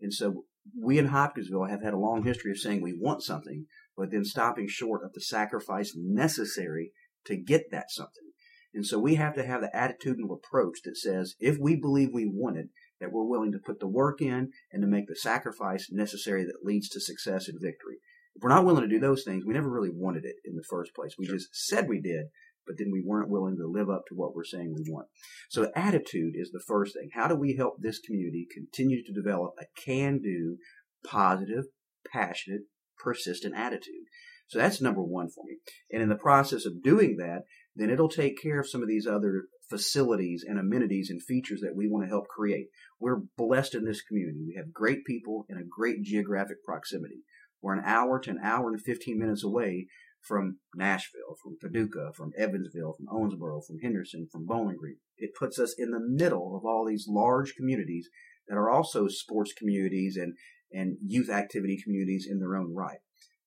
And so we in Hopkinsville have had a long history of saying we want something, but then stopping short of the sacrifice necessary to get that something. And so we have to have the attitudinal approach that says if we believe we want it, that we're willing to put the work in and to make the sacrifice necessary that leads to success and victory. If we're not willing to do those things, we never really wanted it in the first place. We sure. just said we did, but then we weren't willing to live up to what we're saying we want. So attitude is the first thing. How do we help this community continue to develop a can do, positive, passionate, persistent attitude? So that's number one for me. And in the process of doing that, then it'll take care of some of these other facilities and amenities and features that we want to help create. We're blessed in this community. We have great people in a great geographic proximity. We're an hour to an hour and 15 minutes away from Nashville, from Paducah, from Evansville, from Owensboro, from Henderson, from Bowling Green. It puts us in the middle of all these large communities that are also sports communities and, and youth activity communities in their own right.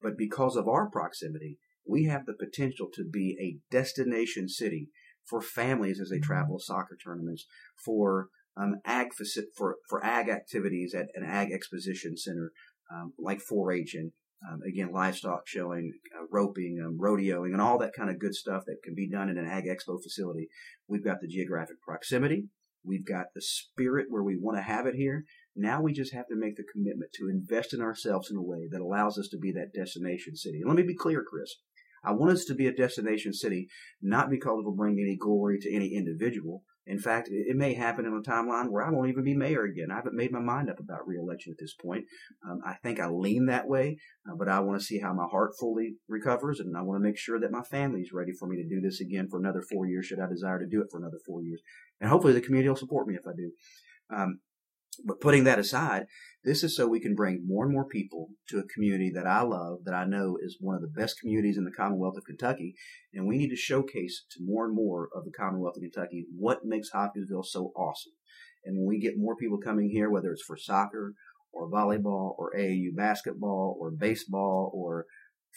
But because of our proximity, we have the potential to be a destination city for families as they travel soccer tournaments, for um, ag for for ag activities at an ag exposition center um, like 4-H and um, again, livestock showing, uh, roping, um, rodeoing, and all that kind of good stuff that can be done in an Ag Expo facility. We've got the geographic proximity. We've got the spirit where we want to have it here. Now we just have to make the commitment to invest in ourselves in a way that allows us to be that destination city. And let me be clear, Chris. I want us to be a destination city, not because it will bring any glory to any individual. In fact, it may happen in a timeline where I won't even be mayor again. I haven't made my mind up about reelection at this point. Um, I think I lean that way, uh, but I want to see how my heart fully recovers, and I want to make sure that my family is ready for me to do this again for another four years, should I desire to do it for another four years. And hopefully the community will support me if I do. Um, but putting that aside, this is so we can bring more and more people to a community that I love, that I know is one of the best communities in the Commonwealth of Kentucky. And we need to showcase to more and more of the Commonwealth of Kentucky what makes Hopkinsville so awesome. And when we get more people coming here, whether it's for soccer or volleyball or AAU basketball or baseball or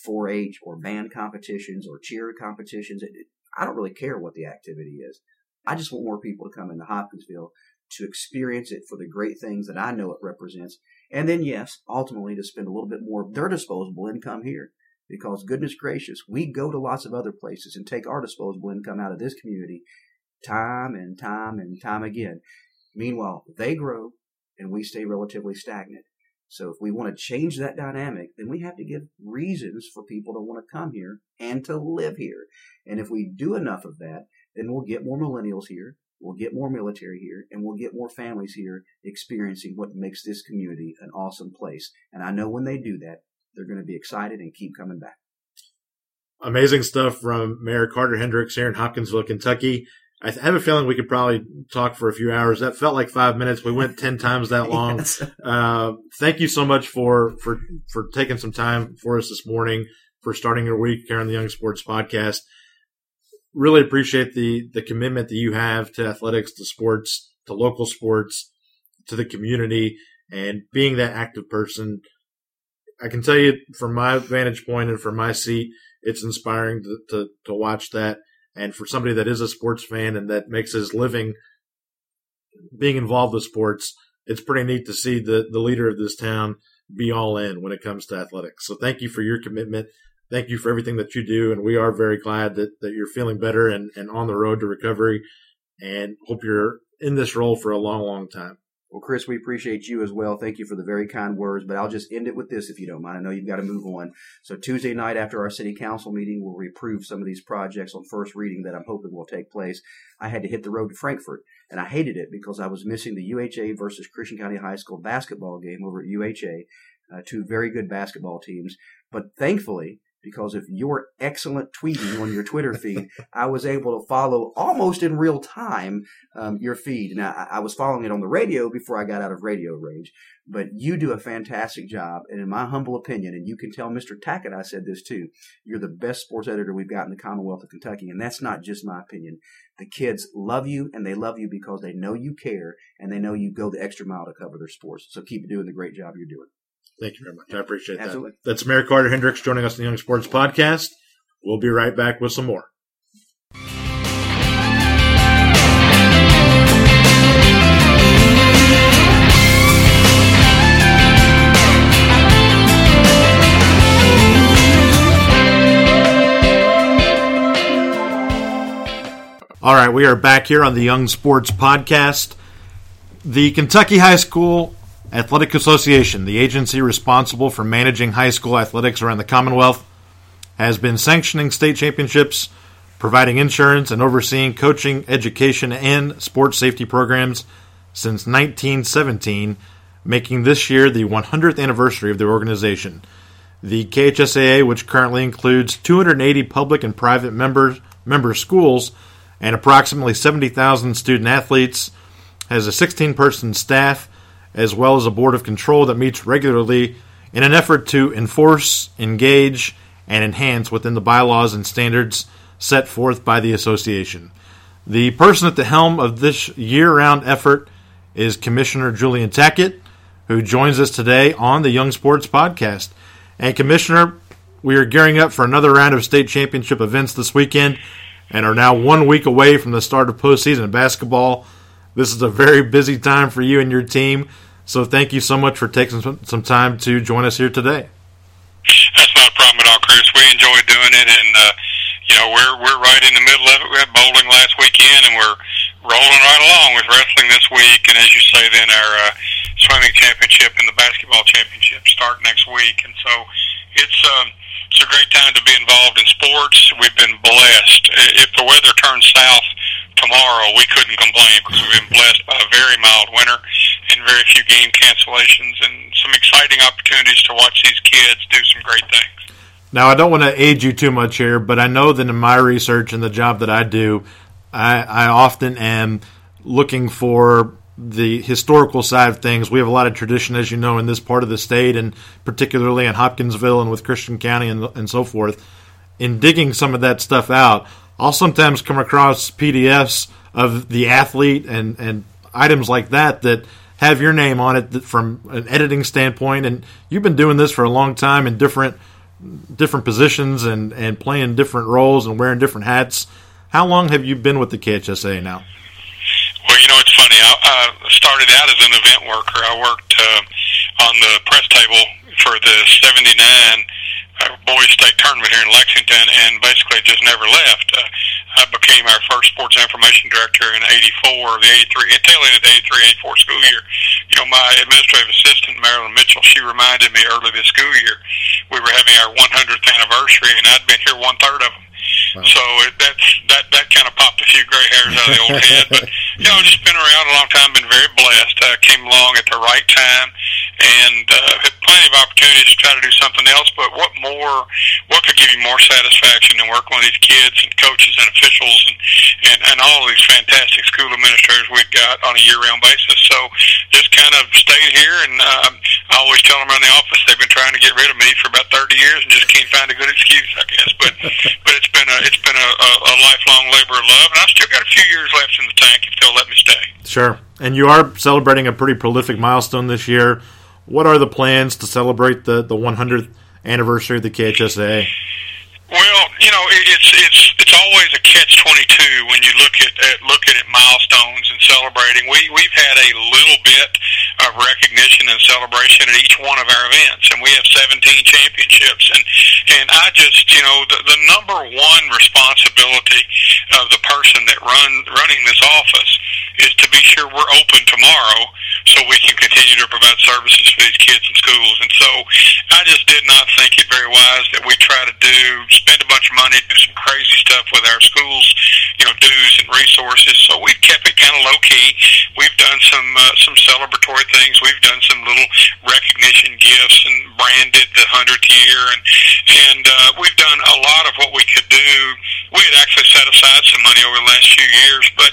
4-H or band competitions or cheer competitions, it, I don't really care what the activity is. I just want more people to come into Hopkinsville to experience it for the great things that I know it represents. And then, yes, ultimately to spend a little bit more of their disposable income here. Because goodness gracious, we go to lots of other places and take our disposable income out of this community time and time and time again. Meanwhile, they grow and we stay relatively stagnant. So if we want to change that dynamic, then we have to give reasons for people to want to come here and to live here. And if we do enough of that, then we'll get more millennials here. We'll get more military here and we'll get more families here experiencing what makes this community an awesome place. And I know when they do that, they're going to be excited and keep coming back. Amazing stuff from Mayor Carter Hendricks here in Hopkinsville, Kentucky. I have a feeling we could probably talk for a few hours. That felt like five minutes. We went 10 times that long. yes. [laughs] uh, thank you so much for, for, for taking some time for us this morning, for starting your week here on the Young Sports Podcast really appreciate the the commitment that you have to athletics, to sports, to local sports, to the community, and being that active person. I can tell you from my vantage point and from my seat, it's inspiring to, to, to watch that. And for somebody that is a sports fan and that makes his living being involved with sports, it's pretty neat to see the, the leader of this town be all in when it comes to athletics. So thank you for your commitment thank you for everything that you do. And we are very glad that, that you're feeling better and, and on the road to recovery and hope you're in this role for a long, long time. Well, Chris, we appreciate you as well. Thank you for the very kind words, but I'll just end it with this if you don't mind. I know you've got to move on. So Tuesday night after our city council meeting, we'll approve some of these projects on first reading that I'm hoping will take place. I had to hit the road to Frankfort, and I hated it because I was missing the UHA versus Christian County High School basketball game over at UHA, uh, two very good basketball teams. But thankfully, because of your excellent tweeting on your Twitter feed, I was able to follow almost in real time um, your feed. Now, I, I, was following it on the radio before I got out of radio range, but you do a fantastic job. And in my humble opinion, and you can tell Mr. Tackett I said this too, you're the best sports editor we've got in the Commonwealth of Kentucky. And that's not just my opinion. The kids love you, and they love you because they know you care and they know you go the extra mile to cover their sports. So keep doing the great job you're doing. Thank you very much. I appreciate Absolutely. that. That's Mayor Carter Hendricks joining us in the Young Sports Podcast. We'll be right back with some more. All right, we are back here on the Young Sports Podcast. The Kentucky High School Athletic Association, the agency responsible for managing high school athletics around the Commonwealth, has been sanctioning state championships, providing insurance, and overseeing coaching, education, and sports safety programs since 1917, making this year the 100th anniversary of the organization. The KHSAA, which currently includes 280 public and private members, member schools and approximately 70,000 student athletes, has a 16 person staff as well as a board of control that meets regularly in an effort to enforce, engage, and enhance within the bylaws and standards set forth by the association. The person at the helm of this year round effort is Commissioner Julian Tackett, who joins us today on the Young Sports Podcast. And, Commissioner, we are gearing up for another round of state championship events this weekend and are now one week away from the start of postseason basketball. This is a very busy time for you and your team. So thank you so much for taking some, time to join us here today. That's not a problem at all, Chris. We enjoy doing it, and uh, you know we're we're right in the middle of it. We had bowling last weekend, and we're rolling right along with wrestling this week. And as you say, then our uh, swimming championship and the basketball championship start next week, and so it's um, it's a great time to be involved in sports. We've been blessed. If the weather turns south tomorrow, we couldn't complain because we've been blessed by a very mild winter and very few game cancellations and some exciting opportunities to watch these kids do some great things. Now, I don't want to age you too much here, but I know that in my research and the job that I do, I, I often am looking for the historical side of things. We have a lot of tradition, as you know, in this part of the state, and particularly in Hopkinsville and with Christian County and, and so forth. In digging some of that stuff out, I'll sometimes come across PDFs of the athlete and, and items like that that have your name on it from an editing standpoint. And you've been doing this for a long time in different different positions and, and playing different roles and wearing different hats. How long have you been with the KHSAA now? Well, you know, it's funny. I, I started out as an event worker. I worked uh, on the press table for the 79 uh, boys state tournament here in Lexington and basically just never left. Uh, I became our first sports information director in 84, the 83, tail end of the 83, 84 school year. You know, my administrative assistant, Marilyn Mitchell, she reminded me early this school year we were having our 100th anniversary and I'd been here one third of them. Wow. So it, that's that that kind of popped a few gray hairs out of the old head. But [laughs] you know, just been around a long time. Been very blessed. Uh, came along at the right time, and uh, had plenty of opportunities to try to do something else. But what more? What could give you more satisfaction than working with these kids and coaches and officials and and, and all of these fantastic school administrators we've got on a year-round basis? So just kind of stayed here, and um, I always tell them around the office they've been trying to get rid of me for about 30 years and just can't find a good excuse, I guess. But [laughs] but it's been a it's been a, a, a lifelong labor of love, and I've still got a few years left in the tank if they'll let me stay. Sure, and you are celebrating a pretty prolific milestone this year. What are the plans to celebrate the the 100th anniversary of the KHSAA? Well, you know, it's it's it's always a catch twenty two when you look at, at looking at milestones and celebrating. We we've had a little bit of recognition and celebration at each one of our events, and we have seventeen championships. And and I just you know the, the number one responsibility of the person that run running this office is to be sure we're open tomorrow so we can continue to provide services for these kids in schools. And so I just did not think it very wise that we try to do spend a bunch of money, do some crazy stuff with our schools, you know, dues and resources. So we've kept it kind of low key. We've done some uh, some celebratory things. We've done some little recognition gifts and branded the hundredth year, and and uh, we've done a lot of what we could do. We had actually set aside some money over the last few years, but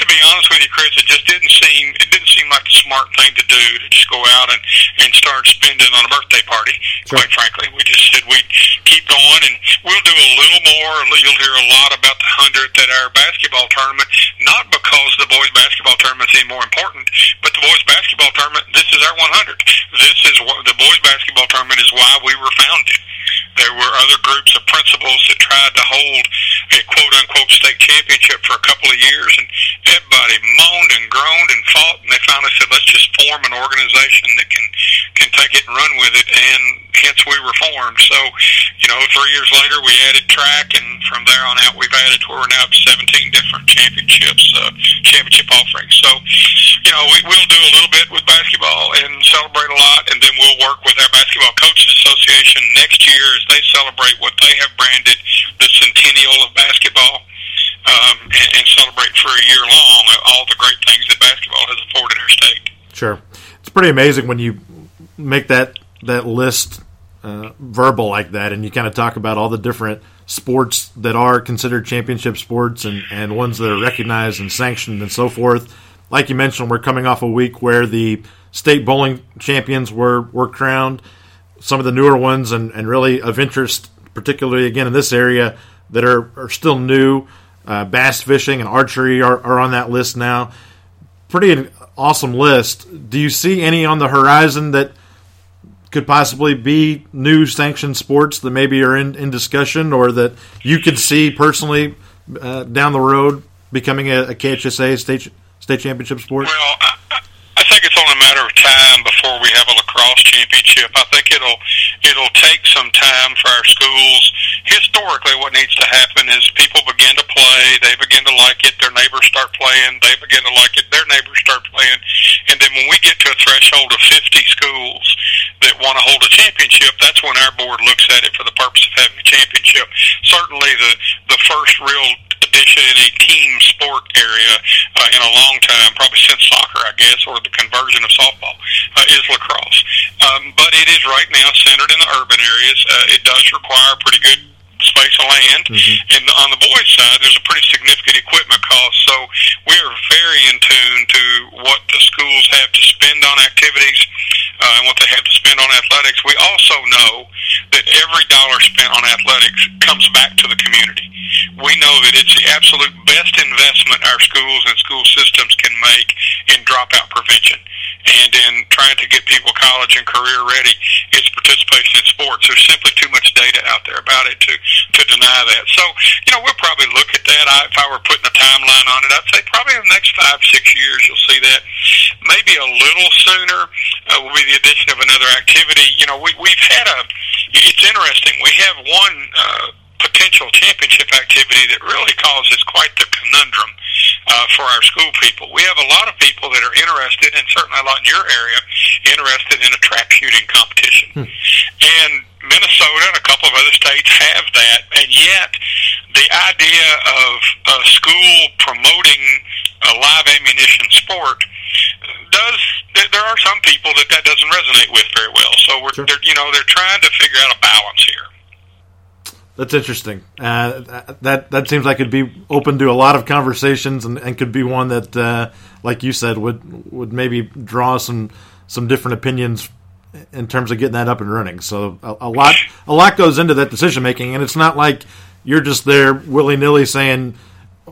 to be honest with you, Chris, it just didn't seem it didn't seem like the smart thing to do to just go out and and start spending on a birthday party. Sure. Quite frankly, we just said we'd keep going, and we'll do a little more. You'll hear a lot about the hundredth at our basketball tournament, not because the boys basketball tournament is any more important, but the boys basketball tournament. This is our 100th. This is what the boys basketball tournament is why we were founded. There were other groups of principals that tried to hold a quote unquote state championship for a couple of years, and everybody moaned and groaned and fought, and they finally said, "Let's just form an organization that can can take it and run with it." And hence we were formed. So, you know, three years later we added track, and from there on out we've added to where we're now up 17 different championships, uh, championship offerings. So, you know, we, we'll do a little bit with basketball and celebrate a lot, and then we'll work with our basketball coaches association next year as they celebrate what they have branded the centennial of basketball. Um, and, and celebrate for a year long all the great things that basketball has afforded our state. Sure, it's pretty amazing when you make that that list uh, verbal like that, and you kind of talk about all the different sports that are considered championship sports and, and ones that are recognized and sanctioned and so forth. Like you mentioned, we're coming off a week where the state bowling champions were, were crowned. Some of the newer ones and, and really of interest, particularly again in this area, that are, are still new. Uh, bass fishing and archery are, are on that list now. Pretty awesome list. Do you see any on the horizon that – could possibly be new sanctioned sports that maybe are in, in discussion or that you could see personally uh, down the road becoming a, a KHSAA state state championship sport? Well, I, I think it's only a matter of time before we have lacrosse championship. I think it'll it'll take some time for our schools. Historically, what needs to happen is people begin to play, they begin to like it, their neighbors start playing, they begin to like it, their neighbors start playing, and then when we get to a threshold of 50 schools that want to hold a championship, that's when our board looks at it for the purpose of having a championship. Certainly, the the first real addition in a team sport area uh, in a long time, probably since soccer, I guess, or the conversion of softball, uh, is lacrosse. Um, but it is right now centered in the urban areas. Uh, it does require pretty good space of land. Mm-hmm. And on the boys' side, there's a pretty significant equipment cost. So we are very in tune to what the schools have to spend on activities uh, and what they have to spend on athletics. We also know that every dollar spent on athletics comes back to the community. We know that it's the absolute best investment our schools and school systems can make in dropout prevention and in trying to get people college and career ready. It's participation in sports. There's simply too much data out there about it to to deny that. So, you know, we'll probably look at that. I, if I were putting a timeline on it, I'd say probably in the next five, six years you'll see that. Maybe a little sooner uh, will be the addition of another activity. You know, we, we've had a, it's interesting. We have one, uh, potential championship activity that really causes quite the conundrum uh, for our school people. We have a lot of people that are interested, and certainly a lot in your area, interested in a trap shooting competition. Hmm. And Minnesota and a couple of other states have that, and yet the idea of a school promoting a live ammunition sport does. There are some people that that doesn't resonate with very well. So we're, sure. you know, they're trying to figure out a balance here. That's interesting. Uh, that that seems like it'd be open to a lot of conversations, and, and could be one that, uh, like you said, would would maybe draw some some different opinions in terms of getting that up and running. So a, a lot a lot goes into that decision making, and it's not like you're just there willy nilly saying,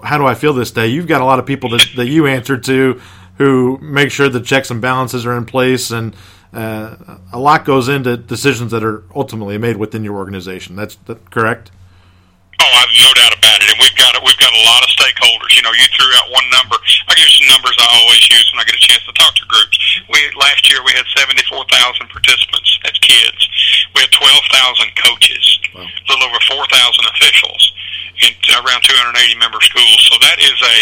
"How do I feel this day?" You've got a lot of people that, that you answer to who make sure the checks and balances are in place, and uh, a lot goes into decisions that are ultimately made within your organization. That's that correct. Oh, I've no doubt about it. And we've got we've got a lot of stakeholders. You know, you threw out one number. I give you some numbers I always use when I get a chance to talk to groups. We last year we had seventy four thousand participants. That's kids. We had twelve thousand coaches. Wow. A little over four thousand officials in around 280 member schools. So that is a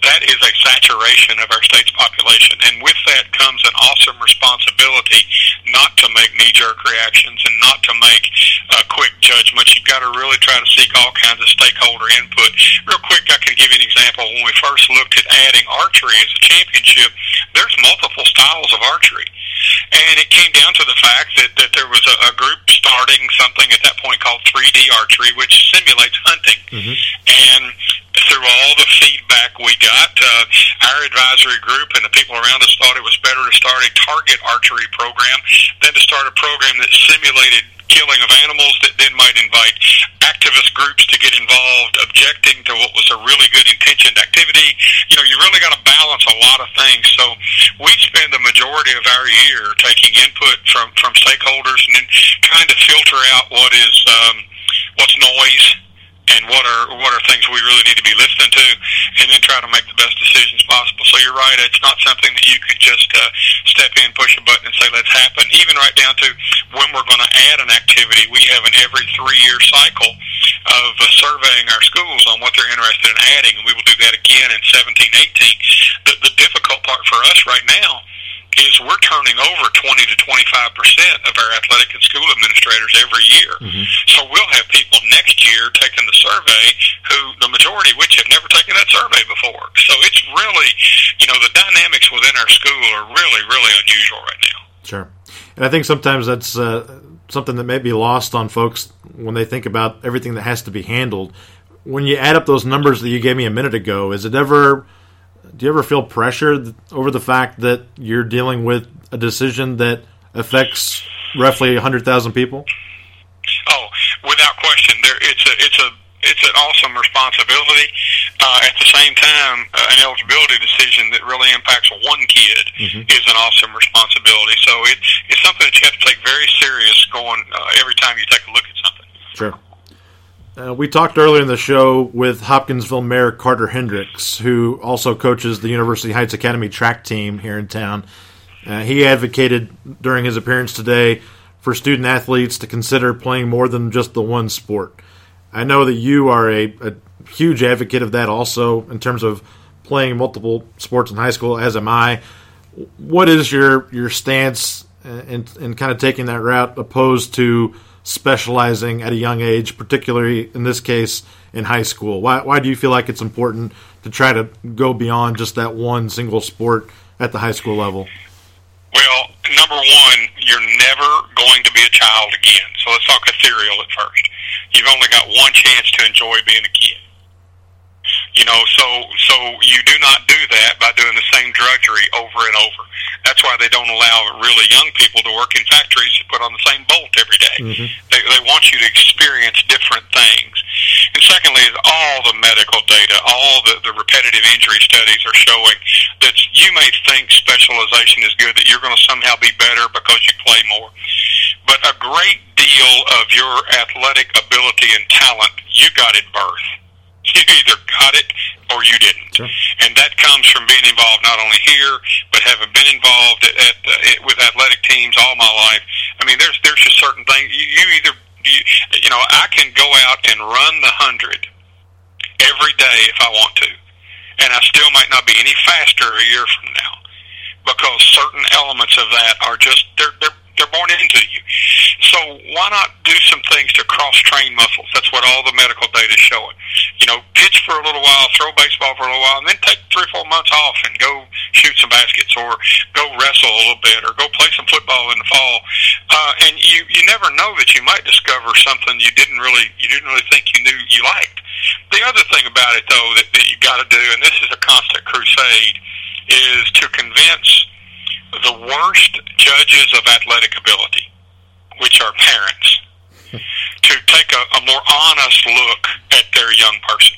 that is a saturation of our state's population, and with that comes an awesome responsibility not to make knee jerk reactions and not to make uh, quick judgments. You've got to really try to seek all kinds of stakeholder input. Real quick, I can give you an example. When we first looked at adding archery as a championship, there's multiple styles of archery. And it came down to the fact that, that there was a, a group starting something at that point called 3D archery, which simulates hunting. Mm-hmm. And through all the feedback we got, uh, our advisory group and the people around us thought it was better to start a target archery program than to start a program that simulated killing of animals that then might invite activist groups to get involved, objecting to what was a really good intentioned activity. You know, you really got to balance a lot of things. So we spend the majority of our year taking input from from stakeholders and then trying to filter out what is um, what's noise and what are what are things we really need to be listening to, and then try to make the best decisions possible. So you're right; it's not something that you could just uh, step in, push a button, and say let's happen. Even right down to when we're going to add an activity, we have an every three year cycle of uh, surveying our schools on what they're interested in adding, and we will do that again in 17, 18. The, the difficult part for us right now is we're turning over 20 to 25 percent of our athletic and school administrators every year. Mm-hmm. So we'll have people next year taking the survey who the majority of which have never taken that survey before. So it's really, you know, the dynamics within our school are really, really unusual right now. Sure, and I think sometimes that's. Uh, something that may be lost on folks when they think about everything that has to be handled. When you add up those numbers that you gave me a minute ago, is it ever do you ever feel pressure over the fact that you're dealing with a decision that affects roughly 100,000 people? Oh, without question, there it's a it's a it's an awesome responsibility. Uh, at the same time, uh, an eligibility decision that really impacts one kid mm-hmm. is an awesome responsibility. So it, it's something that you have to take very serious going uh, every time you take a look at something. Sure. Uh, we talked earlier in the show with Hopkinsville Mayor Carter Hendricks, who also coaches the University Heights Academy track team here in town. Uh, he advocated during his appearance today for student athletes to consider playing more than just the one sport. I know that you are a, a huge advocate of that also in terms of playing multiple sports in high school, as am I. What is your, your stance in, in kind of taking that route opposed to specializing at a young age, particularly in this case in high school? Why, why do you feel like it's important to try to go beyond just that one single sport at the high school level? Well, number one, you're never going to be a child again. So let's talk ethereal at first. You've only got one chance to enjoy being a kid. You know, so so you do not do that by doing the same drudgery over and over. That's why they don't allow really young people to work in factories to put on the same bolt every day. Mm-hmm. They, they want you to experience different things. And secondly, is all the medical data, all the, the repetitive injury studies are showing that you may think specialization is good, that you're going to somehow be better because you play more. But a great deal of your athletic ability and talent you got at birth [laughs] you either got it or you didn't. Sure. And that comes from being involved not only here, but having been involved at, at, uh, with athletic teams all my life. I mean, there's there's just certain things you, you either you, you know I can go out and run the hundred every day if I want to, and I still might not be any faster a year from now because certain elements of that are just they're they're they're born into you. So why not do some things to cross train muscles? That's what all the medical data is showing. You know, pitch for a little while, throw baseball for a little while, and then take three or four months off and go shoot some baskets or go wrestle a little bit or go play some football in the fall. Uh, and you you never know that you might discover something you didn't really you didn't really think you knew you liked. The other thing about it though that, that you got to do, and this is a constant crusade, is to convince the worst judges of athletic ability, which are parents, [laughs] to take a, a more honest look at their young person.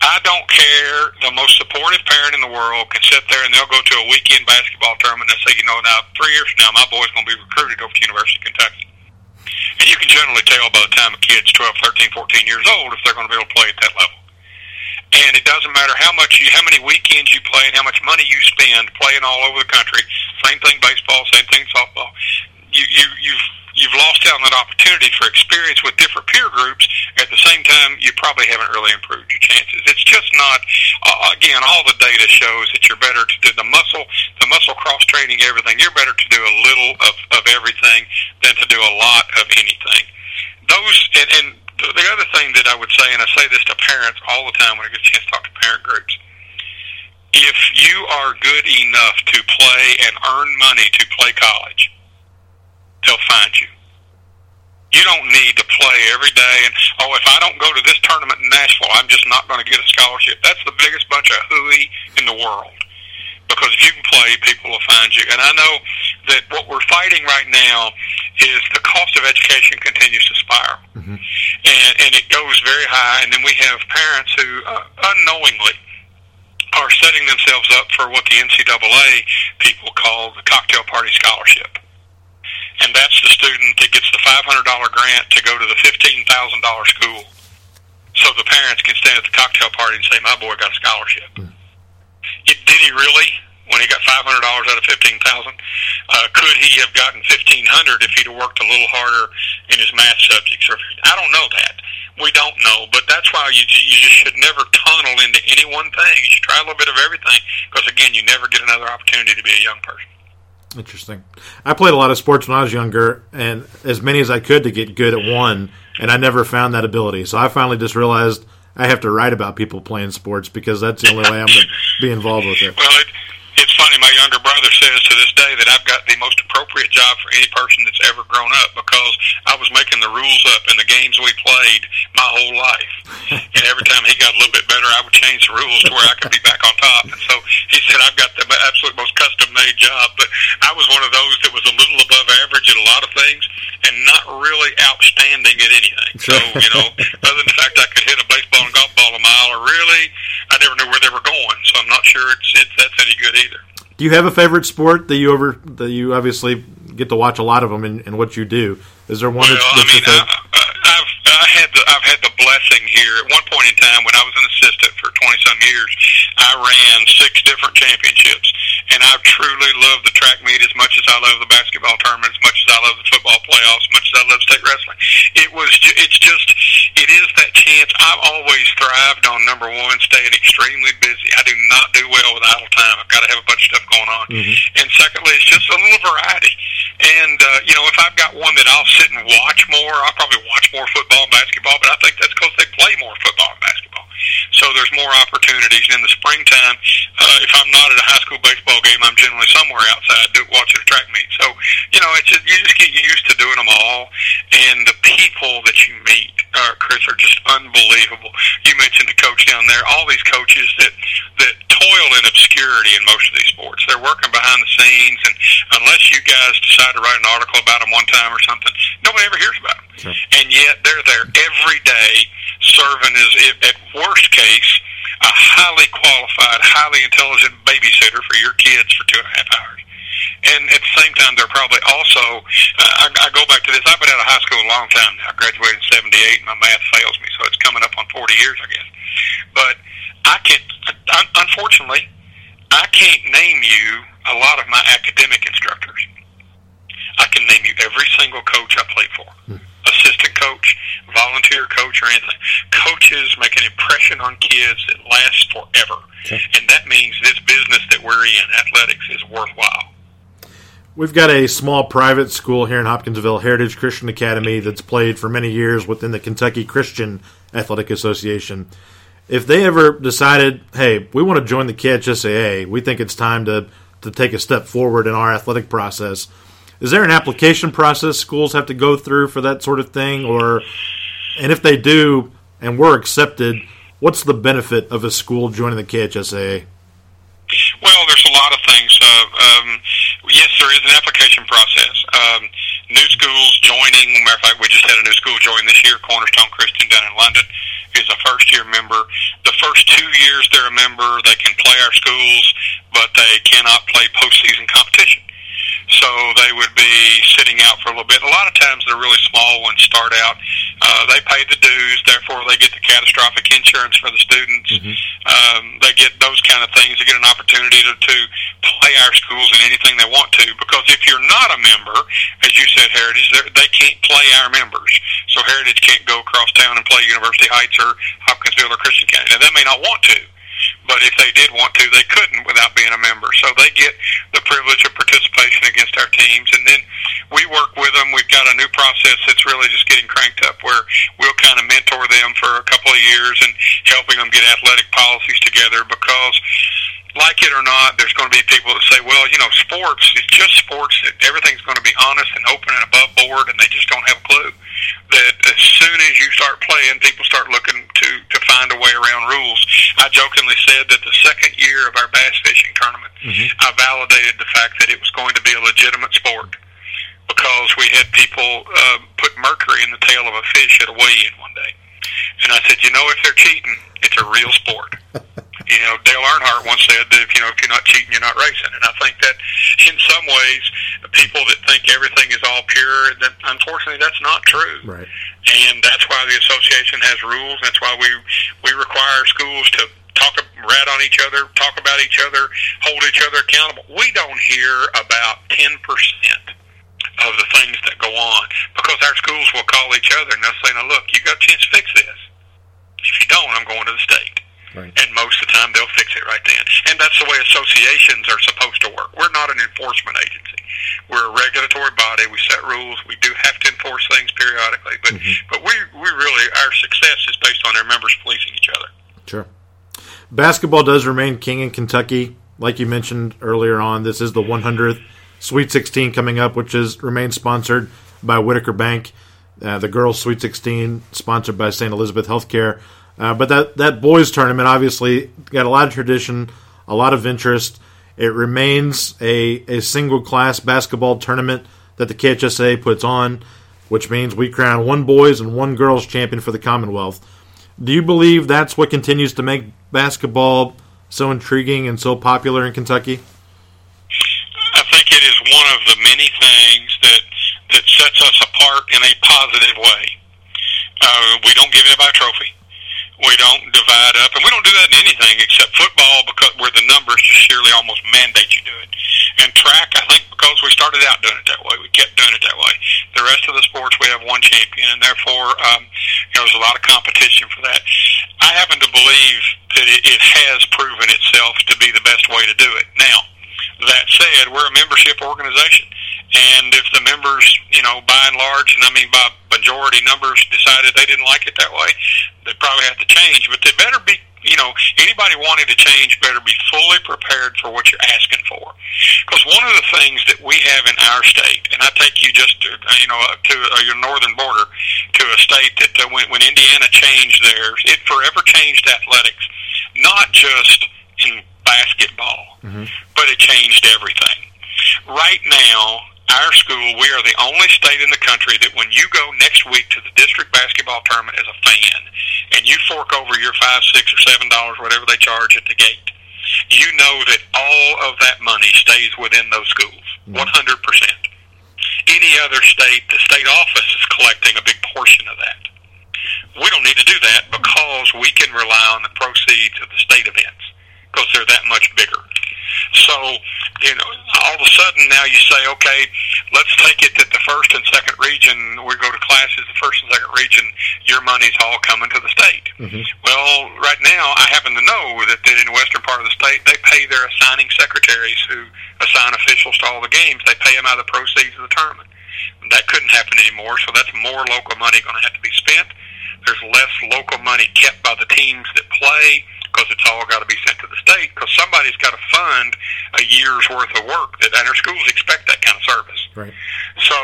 I don't care. The most supportive parent in the world can sit there and they'll go to a weekend basketball tournament and say, you know, now three years from now, my boy's going to be recruited over to University of Kentucky. And you can generally tell by the time a kid's 12, 13, 14 years old if they're going to be able to play at that level and it doesn't matter how much you, how many weekends you play, and how much money you spend playing all over the country. Same thing baseball, same thing softball. You you you've you've lost out on that opportunity for experience with different peer groups. At the same time, you probably haven't really improved your chances. It's just not. Uh, again, all the data shows that you're better to do the muscle, the muscle cross training, everything. You're better to do a little of of everything than to do a lot of anything. Those and, and the other thing that I would say, and I say this to parents all the time when I get a chance to talk to parent groups, if you are good enough to play and earn money to play college, they'll find you. You don't need to play every day and oh if I don't go to this tournament in Nashville I'm just not going to get a scholarship. That's the biggest bunch of hooey in the world because if you can play, people will find you. And I know that what we're fighting right now is the cost of education continues to spiral, mm-hmm. and, and it goes very high. And then we have parents who uh, unknowingly are setting themselves up for what the NCAA people call the cocktail party scholarship. And that's the student that gets the $500 grant to go to the $15,000 school. So the parents can stand at the cocktail party and say, my boy got a scholarship. Mm did he really? When he got five hundred dollars out of fifteen thousand, uh, could he have gotten fifteen hundred if he'd have worked a little harder in his math subjects? Or I don't know that. We don't know, but that's why you you just should never tunnel into any one thing. You should try a little bit of everything because again, you never get another opportunity to be a young person. Interesting. I played a lot of sports when I was younger, and as many as I could to get good at one, and I never found that ability. So I finally just realized I have to write about people playing sports because that's the only way I'm going to be involved with it. Well, it, it's funny. My younger brother says to this day that I've got the most appropriate job for any person that's ever grown up because I was making the rules up in the games we played my whole life. [laughs] and every time he got a little bit better, I would change the rules to where I could be back on top. And so he said I've got the absolute most custom made job. But I was one of those that was a little above average at a lot of things and not really outstanding at anything. So, you know, other than the fact I could hit a baseball and golf ball a mile, or really, I never knew where they were going. So I'm not sure it's, it's that's any good either. Do you have a favorite sport that you over that you obviously get to watch a lot of them in, in what you do? Is there one well, that's, that's I mean, I, I've I had the I've had the blessing here. At one point in time, when I was an assistant for twenty some years, I ran six different championships, and I truly love the track meet as much as I love the basketball tournament, as much as I love the football playoffs, as much as I love state wrestling. It was, ju- it's just, it is that chance. I've always thrived on number one, staying extremely busy. I do not do well with idle time. I've got to have a bunch of stuff going on. And secondly, it's just a little variety. And uh, you know, if I've got one that I'll sit and watch more, I'll probably watch more football and basketball. But I think that's because they play more football and basketball. So there's more opportunities. And in the springtime, uh, if I'm not at a high school baseball game, I'm generally somewhere outside do, watching a track meet. So you know, it's just, you just get used to doing them all. And the people that you meet, uh, Chris, are just unbelievable. You mentioned the coach down there. All these coaches that that toil in obscurity in most of these sports. They're working behind the scenes, and unless you guys decide to write an article about them one time or something, nobody ever hears about them. Sure. And yet they're there every day, serving as, if, at worst case, a highly qualified, highly intelligent babysitter for your kids for two and a half hours. And at the same time, they're probably also. Uh, I, I go back to this. I've been out of high school a long time now. I graduated in '78. My math fails me, so it's coming up on 40 years, I guess. But I can, un- unfortunately, I can't name you a lot of my academic instructors. I can name you every single coach I played for. Assistant coach, volunteer coach, or anything. Coaches make an impression on kids that lasts forever. And that means this business that we're in, athletics, is worthwhile. We've got a small private school here in Hopkinsville, Heritage Christian Academy, that's played for many years within the Kentucky Christian Athletic Association. If they ever decided, hey, we want to join the KHSAA, we think it's time to, to take a step forward in our athletic process, is there an application process schools have to go through for that sort of thing? Or, and if they do and were accepted, what's the benefit of a school joining the KHSAA? Well, there's a lot of things. Uh, um, yes, there is an application process. Um, new schools joining. Matter of fact, we just had a new school join this year. Cornerstone Christian down in London is a first year member. The first two years they're a member, they can play our schools, but they cannot play postseason competition. So they would be sitting out for a little bit. A lot of times the really small ones start out. Uh, they pay the dues, therefore they get the catastrophic insurance for the students. Um, they get those kind of things. They get an opportunity to, to play our schools in anything they want to. Because if you're not a member, as you said, Heritage, they can't play our members. So Heritage can't go across town and play University Heights or Hopkinsville or Christian County. Now they may not want to. But if they did want to, they couldn't without being a member. So they get the privilege of participation against our teams. And then we work with them. We've got a new process that's really just getting cranked up where we'll kind of mentor them for a couple of years and helping them get athletic policies together because like it or not, there's going to be people that say, well, you know, sports, it's just sports. Everything's going to be honest and open and above board, and they just don't have a clue. That as soon as you start playing, people start looking to, to find a way around rules. I jokingly said that the second year of our bass fishing tournament, I validated the fact that it was going to be a legitimate sport because we had people uh, put mercury in the tail of a fish at a weigh-in one day. And I said, you know, if they're cheating, it's a real sport. [laughs] you know, Dale Earnhardt once said that if you know if you're not cheating, you're not racing. And I think that in some ways, people that think everything is all pure, that unfortunately that's not true. Right. And that's why the association has rules. That's why we we require schools to talk rat on each other, talk about each other, hold each other accountable. We don't hear about ten percent of the things that go on because our schools will call each other and they'll say, "Now look, you got a chance to fix this. If you don't, I'm going to the state." Right. And most of the time, they'll fix it right then. And that's the way associations are supposed to work. We're not an enforcement agency. We're a regulatory body. We set rules. We do have to enforce things periodically, but but we we really our success is based on our members policing each other. Sure. Basketball does remain king in Kentucky. Like you mentioned earlier on, this is the 100th Sweet 16 coming up, which is remains sponsored by Whitaker Bank. Uh, the girls' Sweet 16 sponsored by St. Elizabeth Healthcare. Uh, but that that boys tournament obviously got a lot of tradition, a lot of interest. It remains a a single class basketball tournament that the KHSAA puts on, which means we crown one boys and one girls champion for the Commonwealth. Do you believe that's what continues to make basketball so intriguing and so popular in Kentucky? I think it is one of the many things that that sets us apart in a positive way. Uh, we don't give anybody a trophy. We don't divide up, and we don't do that in anything except football because where the numbers just sheerly almost mandate you do it. And track, I think, because we started out doing it that way, we kept doing it that way. The rest of the sports, we have one champion, and therefore, um, you know, there's a lot of competition for that. I happen to believe that it, it has proven itself to be the best way to do it. Now, that said, we're a membership organization, and if the members, you know, by and large, and I mean by majority numbers, decided they didn't like it that way, they probably have to change. But they better be, you know, anybody wanting to change better be fully prepared for what you're asking for. Because one of the things that we have in our state, and I take you just, to, you know, uh, to uh, your northern border, to a state that uh, when, when Indiana changed theirs, it forever changed athletics, not just basketball, mm-hmm. but it changed everything. Right now, our school, we are the only state in the country that when you go next week to the district basketball tournament as a fan, and you fork over your five, six, or seven dollars, whatever they charge at the gate, you know that all of that money stays within those schools, mm-hmm. one hundred percent. Any other state, the state office is collecting a big portion of that. We don't need to do that because we can rely on the proceeds of the state events because they're that much bigger. So, you know, all of a sudden now you say, okay, let's take it that the first and second region, we go to classes, the first and second region, your money's all coming to the state. Mm-hmm. Well, right now, I happen to know that, that in the western part of the state, they pay their assigning secretaries who assign officials to all the games. They pay them out of the proceeds of the tournament. That couldn't happen anymore, so that's more local money going to have to be spent. There's less local money kept by the teams that play because it's all got to be sent to the state because somebody's got to fund a year's worth of work that and our schools expect that kind of service. Right. So,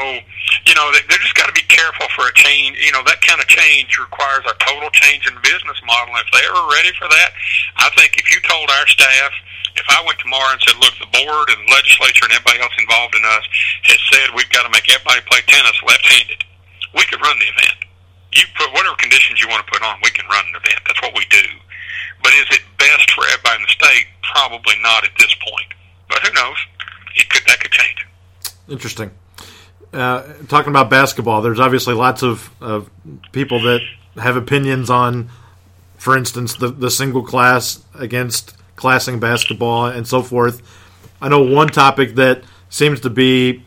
you know, they, they just got to be careful for a change. You know, that kind of change requires a total change in business model. And if they were ready for that, I think if you told our staff, if I went tomorrow and said, look, the board and the legislature and everybody else involved in us has said we've got to make everybody play tennis left-handed, we could run the event. You put whatever conditions you want to put on, we can run an event. That's what we do. But is it best for everybody in the state? Probably not at this point. But who knows? It could that could change. Interesting. Uh, talking about basketball, there's obviously lots of, of people that have opinions on, for instance, the, the single class against classing basketball and so forth. I know one topic that seems to be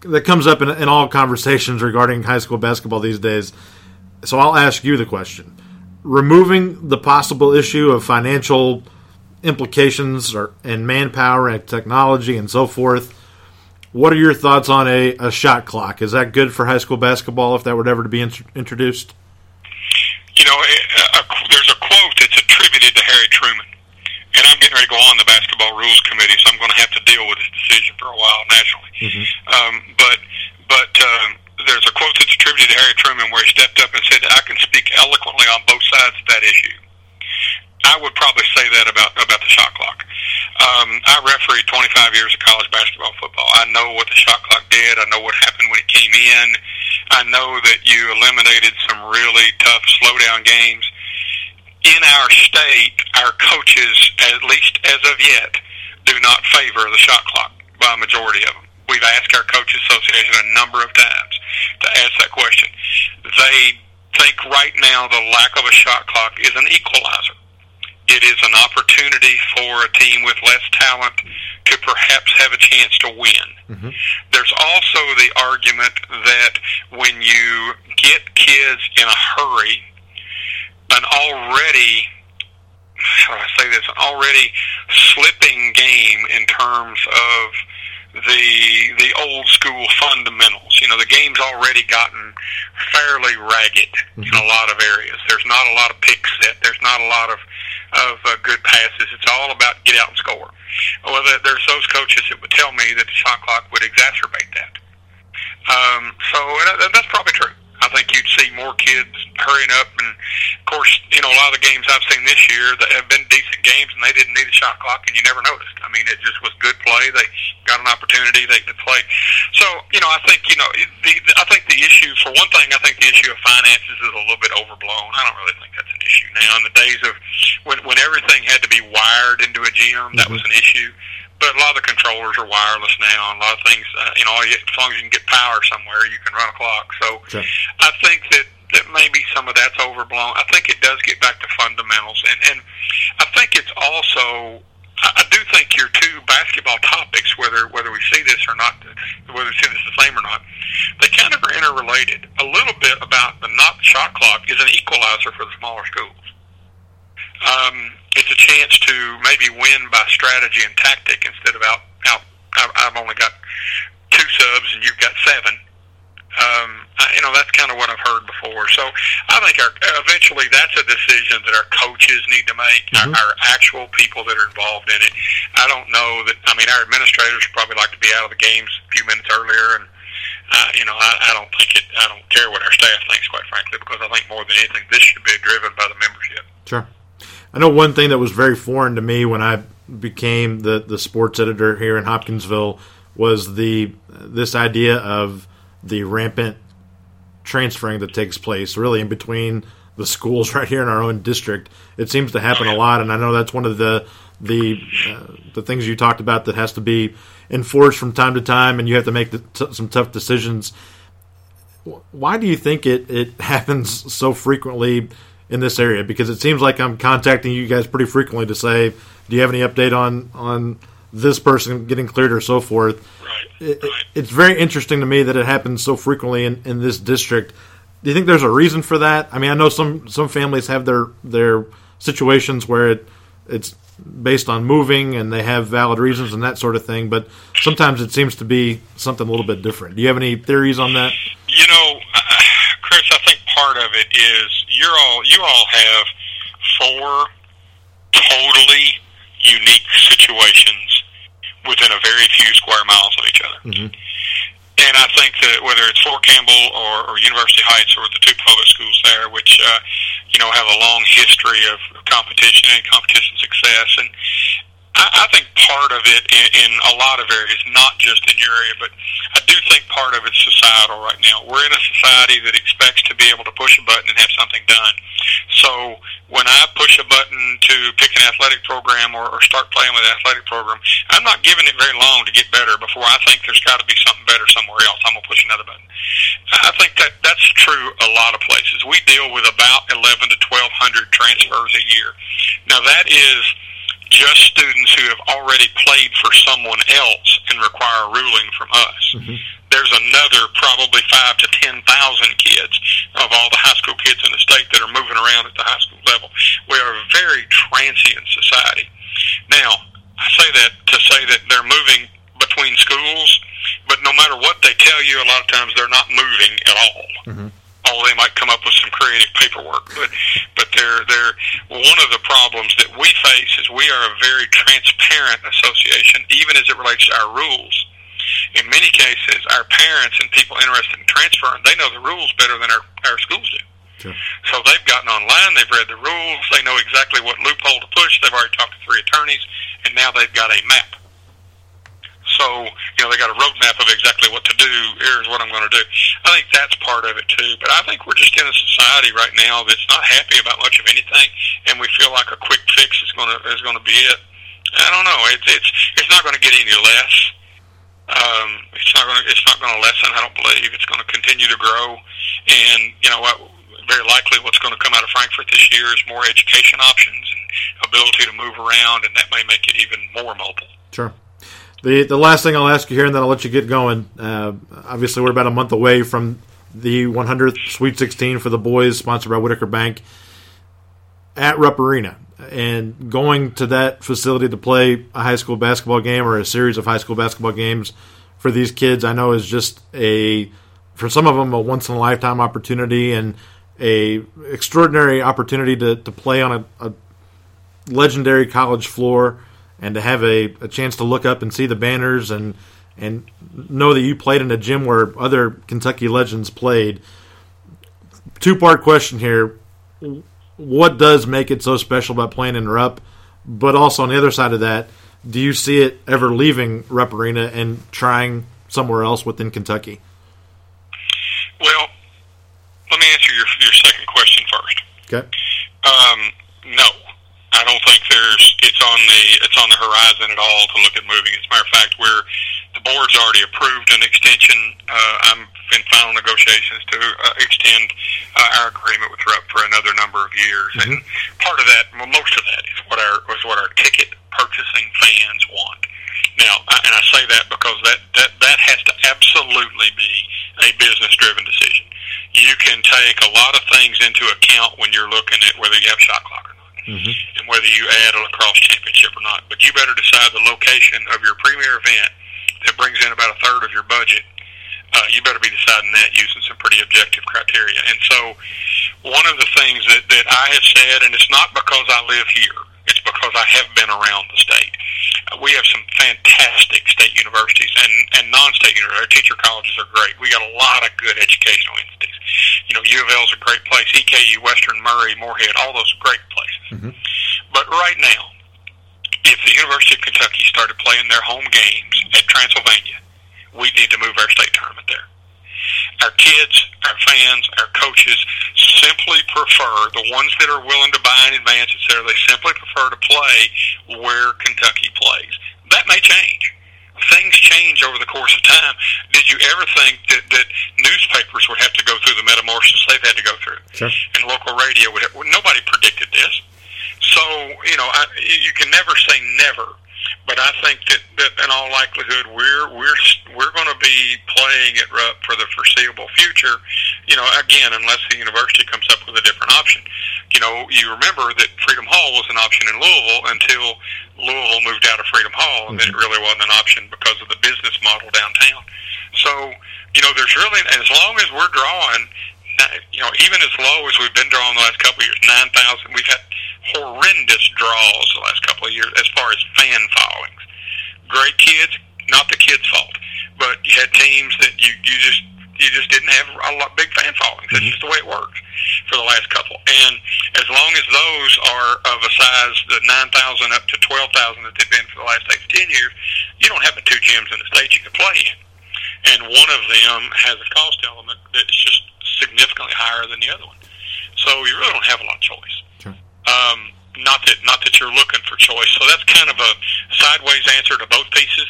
that comes up in, in all conversations regarding high school basketball these days. So I'll ask you the question: removing the possible issue of financial implications or, and manpower and technology and so forth. What are your thoughts on a, a shot clock? Is that good for high school basketball if that were ever to be in, introduced? You know, a, a, there's a quote that's attributed to Harry Truman, and I'm getting ready to go on the basketball rules committee, so I'm going to have to deal with this decision for a while, naturally. Mm-hmm. Um, but but um, there's a quote that's attributed to Harry Truman where he stepped up and said, "I can speak eloquently on both sides of that issue." I would probably say that about about the shot clock. Um, I refereed 25 years of college basketball football. I know what the shot clock did. I know what happened when it came in. I know that you eliminated some really tough slowdown games. In our state, our coaches, at least as of yet, do not favor the shot clock by a majority of them. We've asked our coaches association a number of times to ask that question. They think right now the lack of a shot clock is an equalizer. It is an opportunity for a team with less talent to perhaps have a chance to win. Mm-hmm. There's also the argument that when you get kids in a hurry, an already how do I say this, an already slipping game in terms of the the old school fundamentals. You know, the game's already gotten fairly ragged mm-hmm. in a lot of areas. There's not a lot of picks set. There's not a lot of of uh, good passes. It's all about get out and score. Well, there's those coaches that would tell me that the shot clock would exacerbate that. Um, so and that's probably true. I think you'd see more kids hurrying up. And of course, you know, a lot of the games I've seen this year that have been decent games, and they didn't need a shot clock, and you never noticed. I mean, it just was good play. They got an opportunity. They could play. So, you know, I think you know, the, I think the issue for one thing, I think the issue of finances is a little bit overblown. I don't really think that's an issue now. In the days of when when everything had to be wired into a gym, that mm-hmm. was an issue but a lot of the controllers are wireless now, and a lot of things, uh, you know, as long as you can get power somewhere, you can run a clock. So sure. I think that that maybe some of that's overblown. I think it does get back to fundamentals, and and I think it's also. I, do think your two basketball topics, whether whether we see this or not, whether we see this the same or not, they kind of are interrelated. A little bit about the not shot clock is an equalizer for the smaller schools. Um, it's a chance to maybe win by strategy and tactic instead of out out. I've only got two subs and you've got seven um, I, you know, that's kind of what I've heard before. So I think our, eventually that's a decision that our coaches need to make, mm-hmm. our, our actual people that are involved in it. I don't know that, I mean, our administrators probably like to be out of the games a few minutes earlier. And, uh, you know, I, I don't think it, I don't care what our staff thinks, quite frankly, because I think more than anything, this should be driven by the membership. Sure. I know one thing that was very foreign to me when I became the, the sports editor here in Hopkinsville was the this idea of the rampant transferring that takes place really in between the schools [laughs] right here in our own district. It seems to happen a lot, and I know that's one of the the uh, the things you talked about that has to be enforced from time to time, and you have to make the, t- some tough decisions. Why do you think it it [laughs] happens so frequently in this area? Because it seems like I'm contacting you guys pretty frequently to say, do you have any update on on this person getting cleared or so forth? it, it's very interesting to me that it happens so frequently in, in this district. Do you think there's a reason for that? I mean, I know some some families have their their situations where it it's based on moving and they have valid reasons and that sort of thing, but sometimes it seems to be something a little bit different. Do you have any theories on that? You know, I part of it is you're all you all have four totally unique situations within a very few square miles of each other. Mm-hmm. And I think that whether it's Fort Campbell or, or University Heights or the two public schools there, which uh, you know have a long history of competition and competition success, and I, think part of it in, in a lot of areas, not just in your area, but I do think part of it's societal right now. We're in a society that expects to be able to push a button and have something done. So when I push a button to pick an athletic program or, or start playing with an athletic program, I'm not giving it very long to get better before I think there's got to be something better somewhere else. I'm gonna push another button. I think that that's true a lot of places. We deal with about 11 to 1200 transfers a year. Now that is just students who have already played for someone else and require a ruling from us. Mm-hmm. There's another probably five to ten thousand kids of all the high school kids in the state that are moving around at the high school level. We are a very transient society. Now, I say that to say that they're moving between schools, but no matter what they tell you, a lot of times they're not moving at all. Mm-hmm although they might come up with some creative paperwork. But but they're they're one of the problems that we face is we are a very transparent association, even as it relates to our rules. In many cases, our parents and people interested in transferring, they know the rules better than our, our schools do. Sure. So they've gotten online, they've read the rules, they know exactly what loophole to push. They've already talked to three attorneys, and now they've got a map so, you know, they got a roadmap of exactly what to do. Here's what I'm going to do. I think that's part of it too. But I think we're just in a society right now that's not happy about much of anything, and we feel like a quick fix is going to is going to be it. I don't know. It's it's it's not going to get any less. Um, it's not going to it's not going to lessen. I don't believe it's going to continue to grow. And you know what? Very likely, what's going to come out of Frankfort this year is more education options and ability to move around, and that may make it even more mobile. Sure. The the last thing I'll ask you here, and then I'll let you get going. Uh, obviously, we're about a month away from the 100th Sweet 16 for the boys, sponsored by Whitaker Bank at Rupp Arena, and going to that facility to play a high school basketball game or a series of high school basketball games for these kids, I know is just a for some of them a once in a lifetime opportunity and a extraordinary opportunity to, to play on a, a legendary college floor and to have a, a chance to look up and see the banners and and know that you played in a gym where other Kentucky legends played. Two part question here. What does make it so special about playing in Rupp? But also on the other side of that, do you see it ever leaving Rupp Arena and trying somewhere else within Kentucky? Well, let me answer your your second question first. Okay. Um, no, I don't think there's it's on the it's on the horizon at all to look at moving. As a matter of fact, we're the board's already approved an extension. Uh, I'm in final negotiations to uh, extend uh, our agreement with Rupp for another number of years, mm-hmm. and part of that, well, most of that, is what our was what our ticket purchasing fans want. Now, I, and I say that because that that that has to absolutely be a business driven decision. You can take a lot of things into account when you're looking at whether you have shot clock Mhm. and whether you add a lacrosse championship or not. But you better decide the location of your premier event that brings in about a third of your budget. Uh, you better be deciding that using some pretty objective criteria. And so, one of the things that that I have said, and it's not because I live here, it's because I have been around the state. Uh, we have some fantastic state universities and and non-state universities. Our teacher colleges are great. We got a lot of good educational entities. You know, U of L's a great place. EKU, Western Murray, Morehead, all those great places. But right now, if the University of Kentucky started playing their home games at Transylvania, we need to move our state tournament there. Our kids, our fans, our coaches simply prefer the ones that are willing to buy in advance, et cetera. They simply prefer to play where Kentucky plays. That may change. Things change over the course of time. Did you ever think that, that newspapers would have to go through the metamorphosis they've had to go through? Sure. And local radio would have, well, nobody predicted this. So, you know, I, you can never say never, but I think that, that in all likelihood we're we're we're going to be playing at Rupp for the foreseeable future. You know, again, unless the university comes up with a different option. You know, you remember that Freedom Hall was an option in Louisville until Louisville moved out of Freedom Hall, and then it mm-hmm. really wasn't an option because of the business model downtown. So, you know, there's really as long as we're drawing Uh, you know, even as low as we've been drawing the last couple of years, nine thousand, we've had horrendous draws the last couple of years as far as fan followings. Great kids, not the kids' fault, but you had teams that you you just you just didn't have a lot big fan followings. That's mm-hmm. just the way it works for the last couple. And as long as those are of a size the nine thousand up to twelve thousand that they've been for the last eight to ten years, you don't have the two gyms in the state you can play in. And one of them has a cost element that's just significantly higher than the other one. So you really don't have a lot of choice. Sure. Um, not that not that you're looking for choice. So that's kind of a sideways answer to both pieces.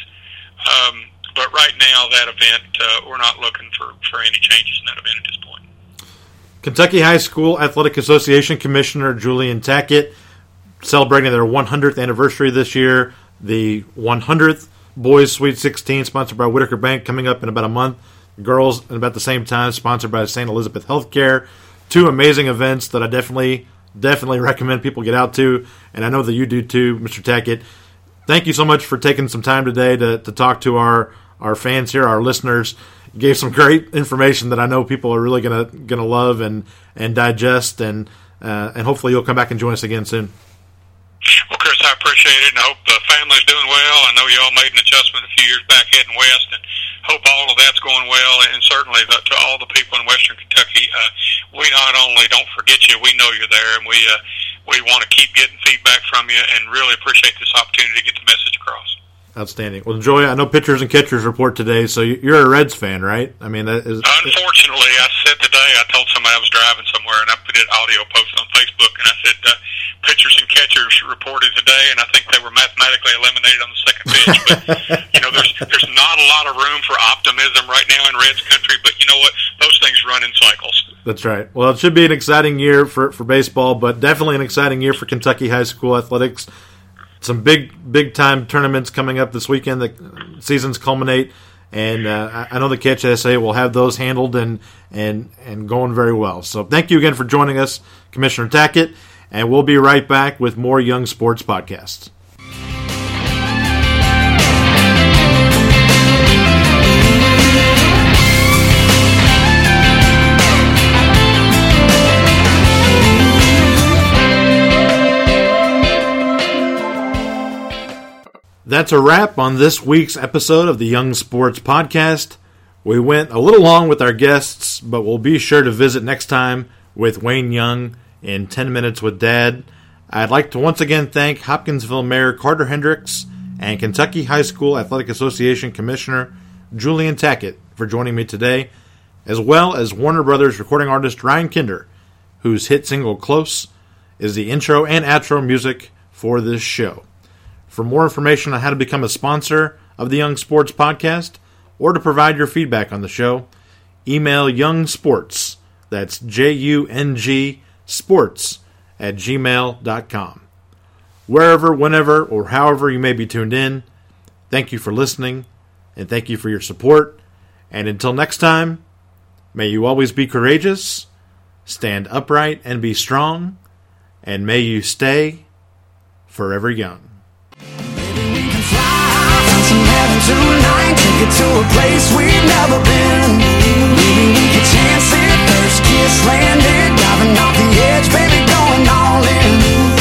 Um, but right now, that event uh, we're not looking for for any changes in that event at this point. Kentucky High School Athletic Association Commissioner Julian Tackett celebrating their 100th anniversary this year. The 100th Boys Sweet 16, sponsored by Whitaker Bank, coming up in about a month. Girls and about the same time, sponsored by St. Elizabeth Healthcare. Two amazing events that I definitely, definitely recommend people get out to, and I know that you do too, Mr. Tackett. Thank you so much for taking some time today to, to talk to our, our fans here, our listeners. You gave some great information that I know people are really gonna gonna love and and digest, and uh, and hopefully you'll come back and join us again soon. Well, Chris, I appreciate it, and I hope the family's doing well. I know y'all made an adjustment a few years back heading west, and hope all of that's going well. And certainly the, to all the people in Western Kentucky, uh, we not only don't forget you, we know you're there, and we uh, we want to keep getting feedback from you, and really appreciate this opportunity to get the message across. Outstanding. Well, Joy, I know pitchers and catchers report today, so you- you're a Reds fan, right? I mean, that is. Unfortunately, I said today, I told somebody I was driving somewhere, and I put an audio post on Facebook, and I said uh, pitchers and catchers reported today, and I think they were mathematically eliminated on the second pitch. but [laughs] you know, there's there's not a lot of room for optimism right now in Reds country, but you know what? Those things run in cycles. That's right. Well, it should be an exciting year for, for baseball, but definitely an exciting year for Kentucky high school athletics. Some big big time tournaments coming up this weekend. The seasons culminate, and uh, I know the KHSAA will have those handled and and and going very well. So thank you again for joining us, Commissioner Tackett, and we'll be right back with more Young Sports podcasts. That's a wrap on this week's episode of the Young Sports Podcast. We went a little long with our guests, but we'll be sure to visit next time with Wayne Young in 10 Minutes with Dad. I'd like to once again thank Hopkinsville Mayor Carter Hendricks and Kentucky High School Athletic Association Commissioner Julian Tackett for joining me today, as well as Warner Brothers recording artist Ryan Kinder, whose hit single Close is the intro and outro music for this show. For more information on how to become a sponsor of the Young Sports Podcast or to provide your feedback on the show, email Young Sports, that's J U N G Sports, at gmail.com. Wherever, whenever, or however you may be tuned in, thank you for listening. and thank you for your support. And until next time, may you always be courageous, stand upright and be strong, and may you stay forever young. tonight. Take it to a place we've never been. Maybe we could chance it First kiss landed. Diving off the edge Baby, going all in.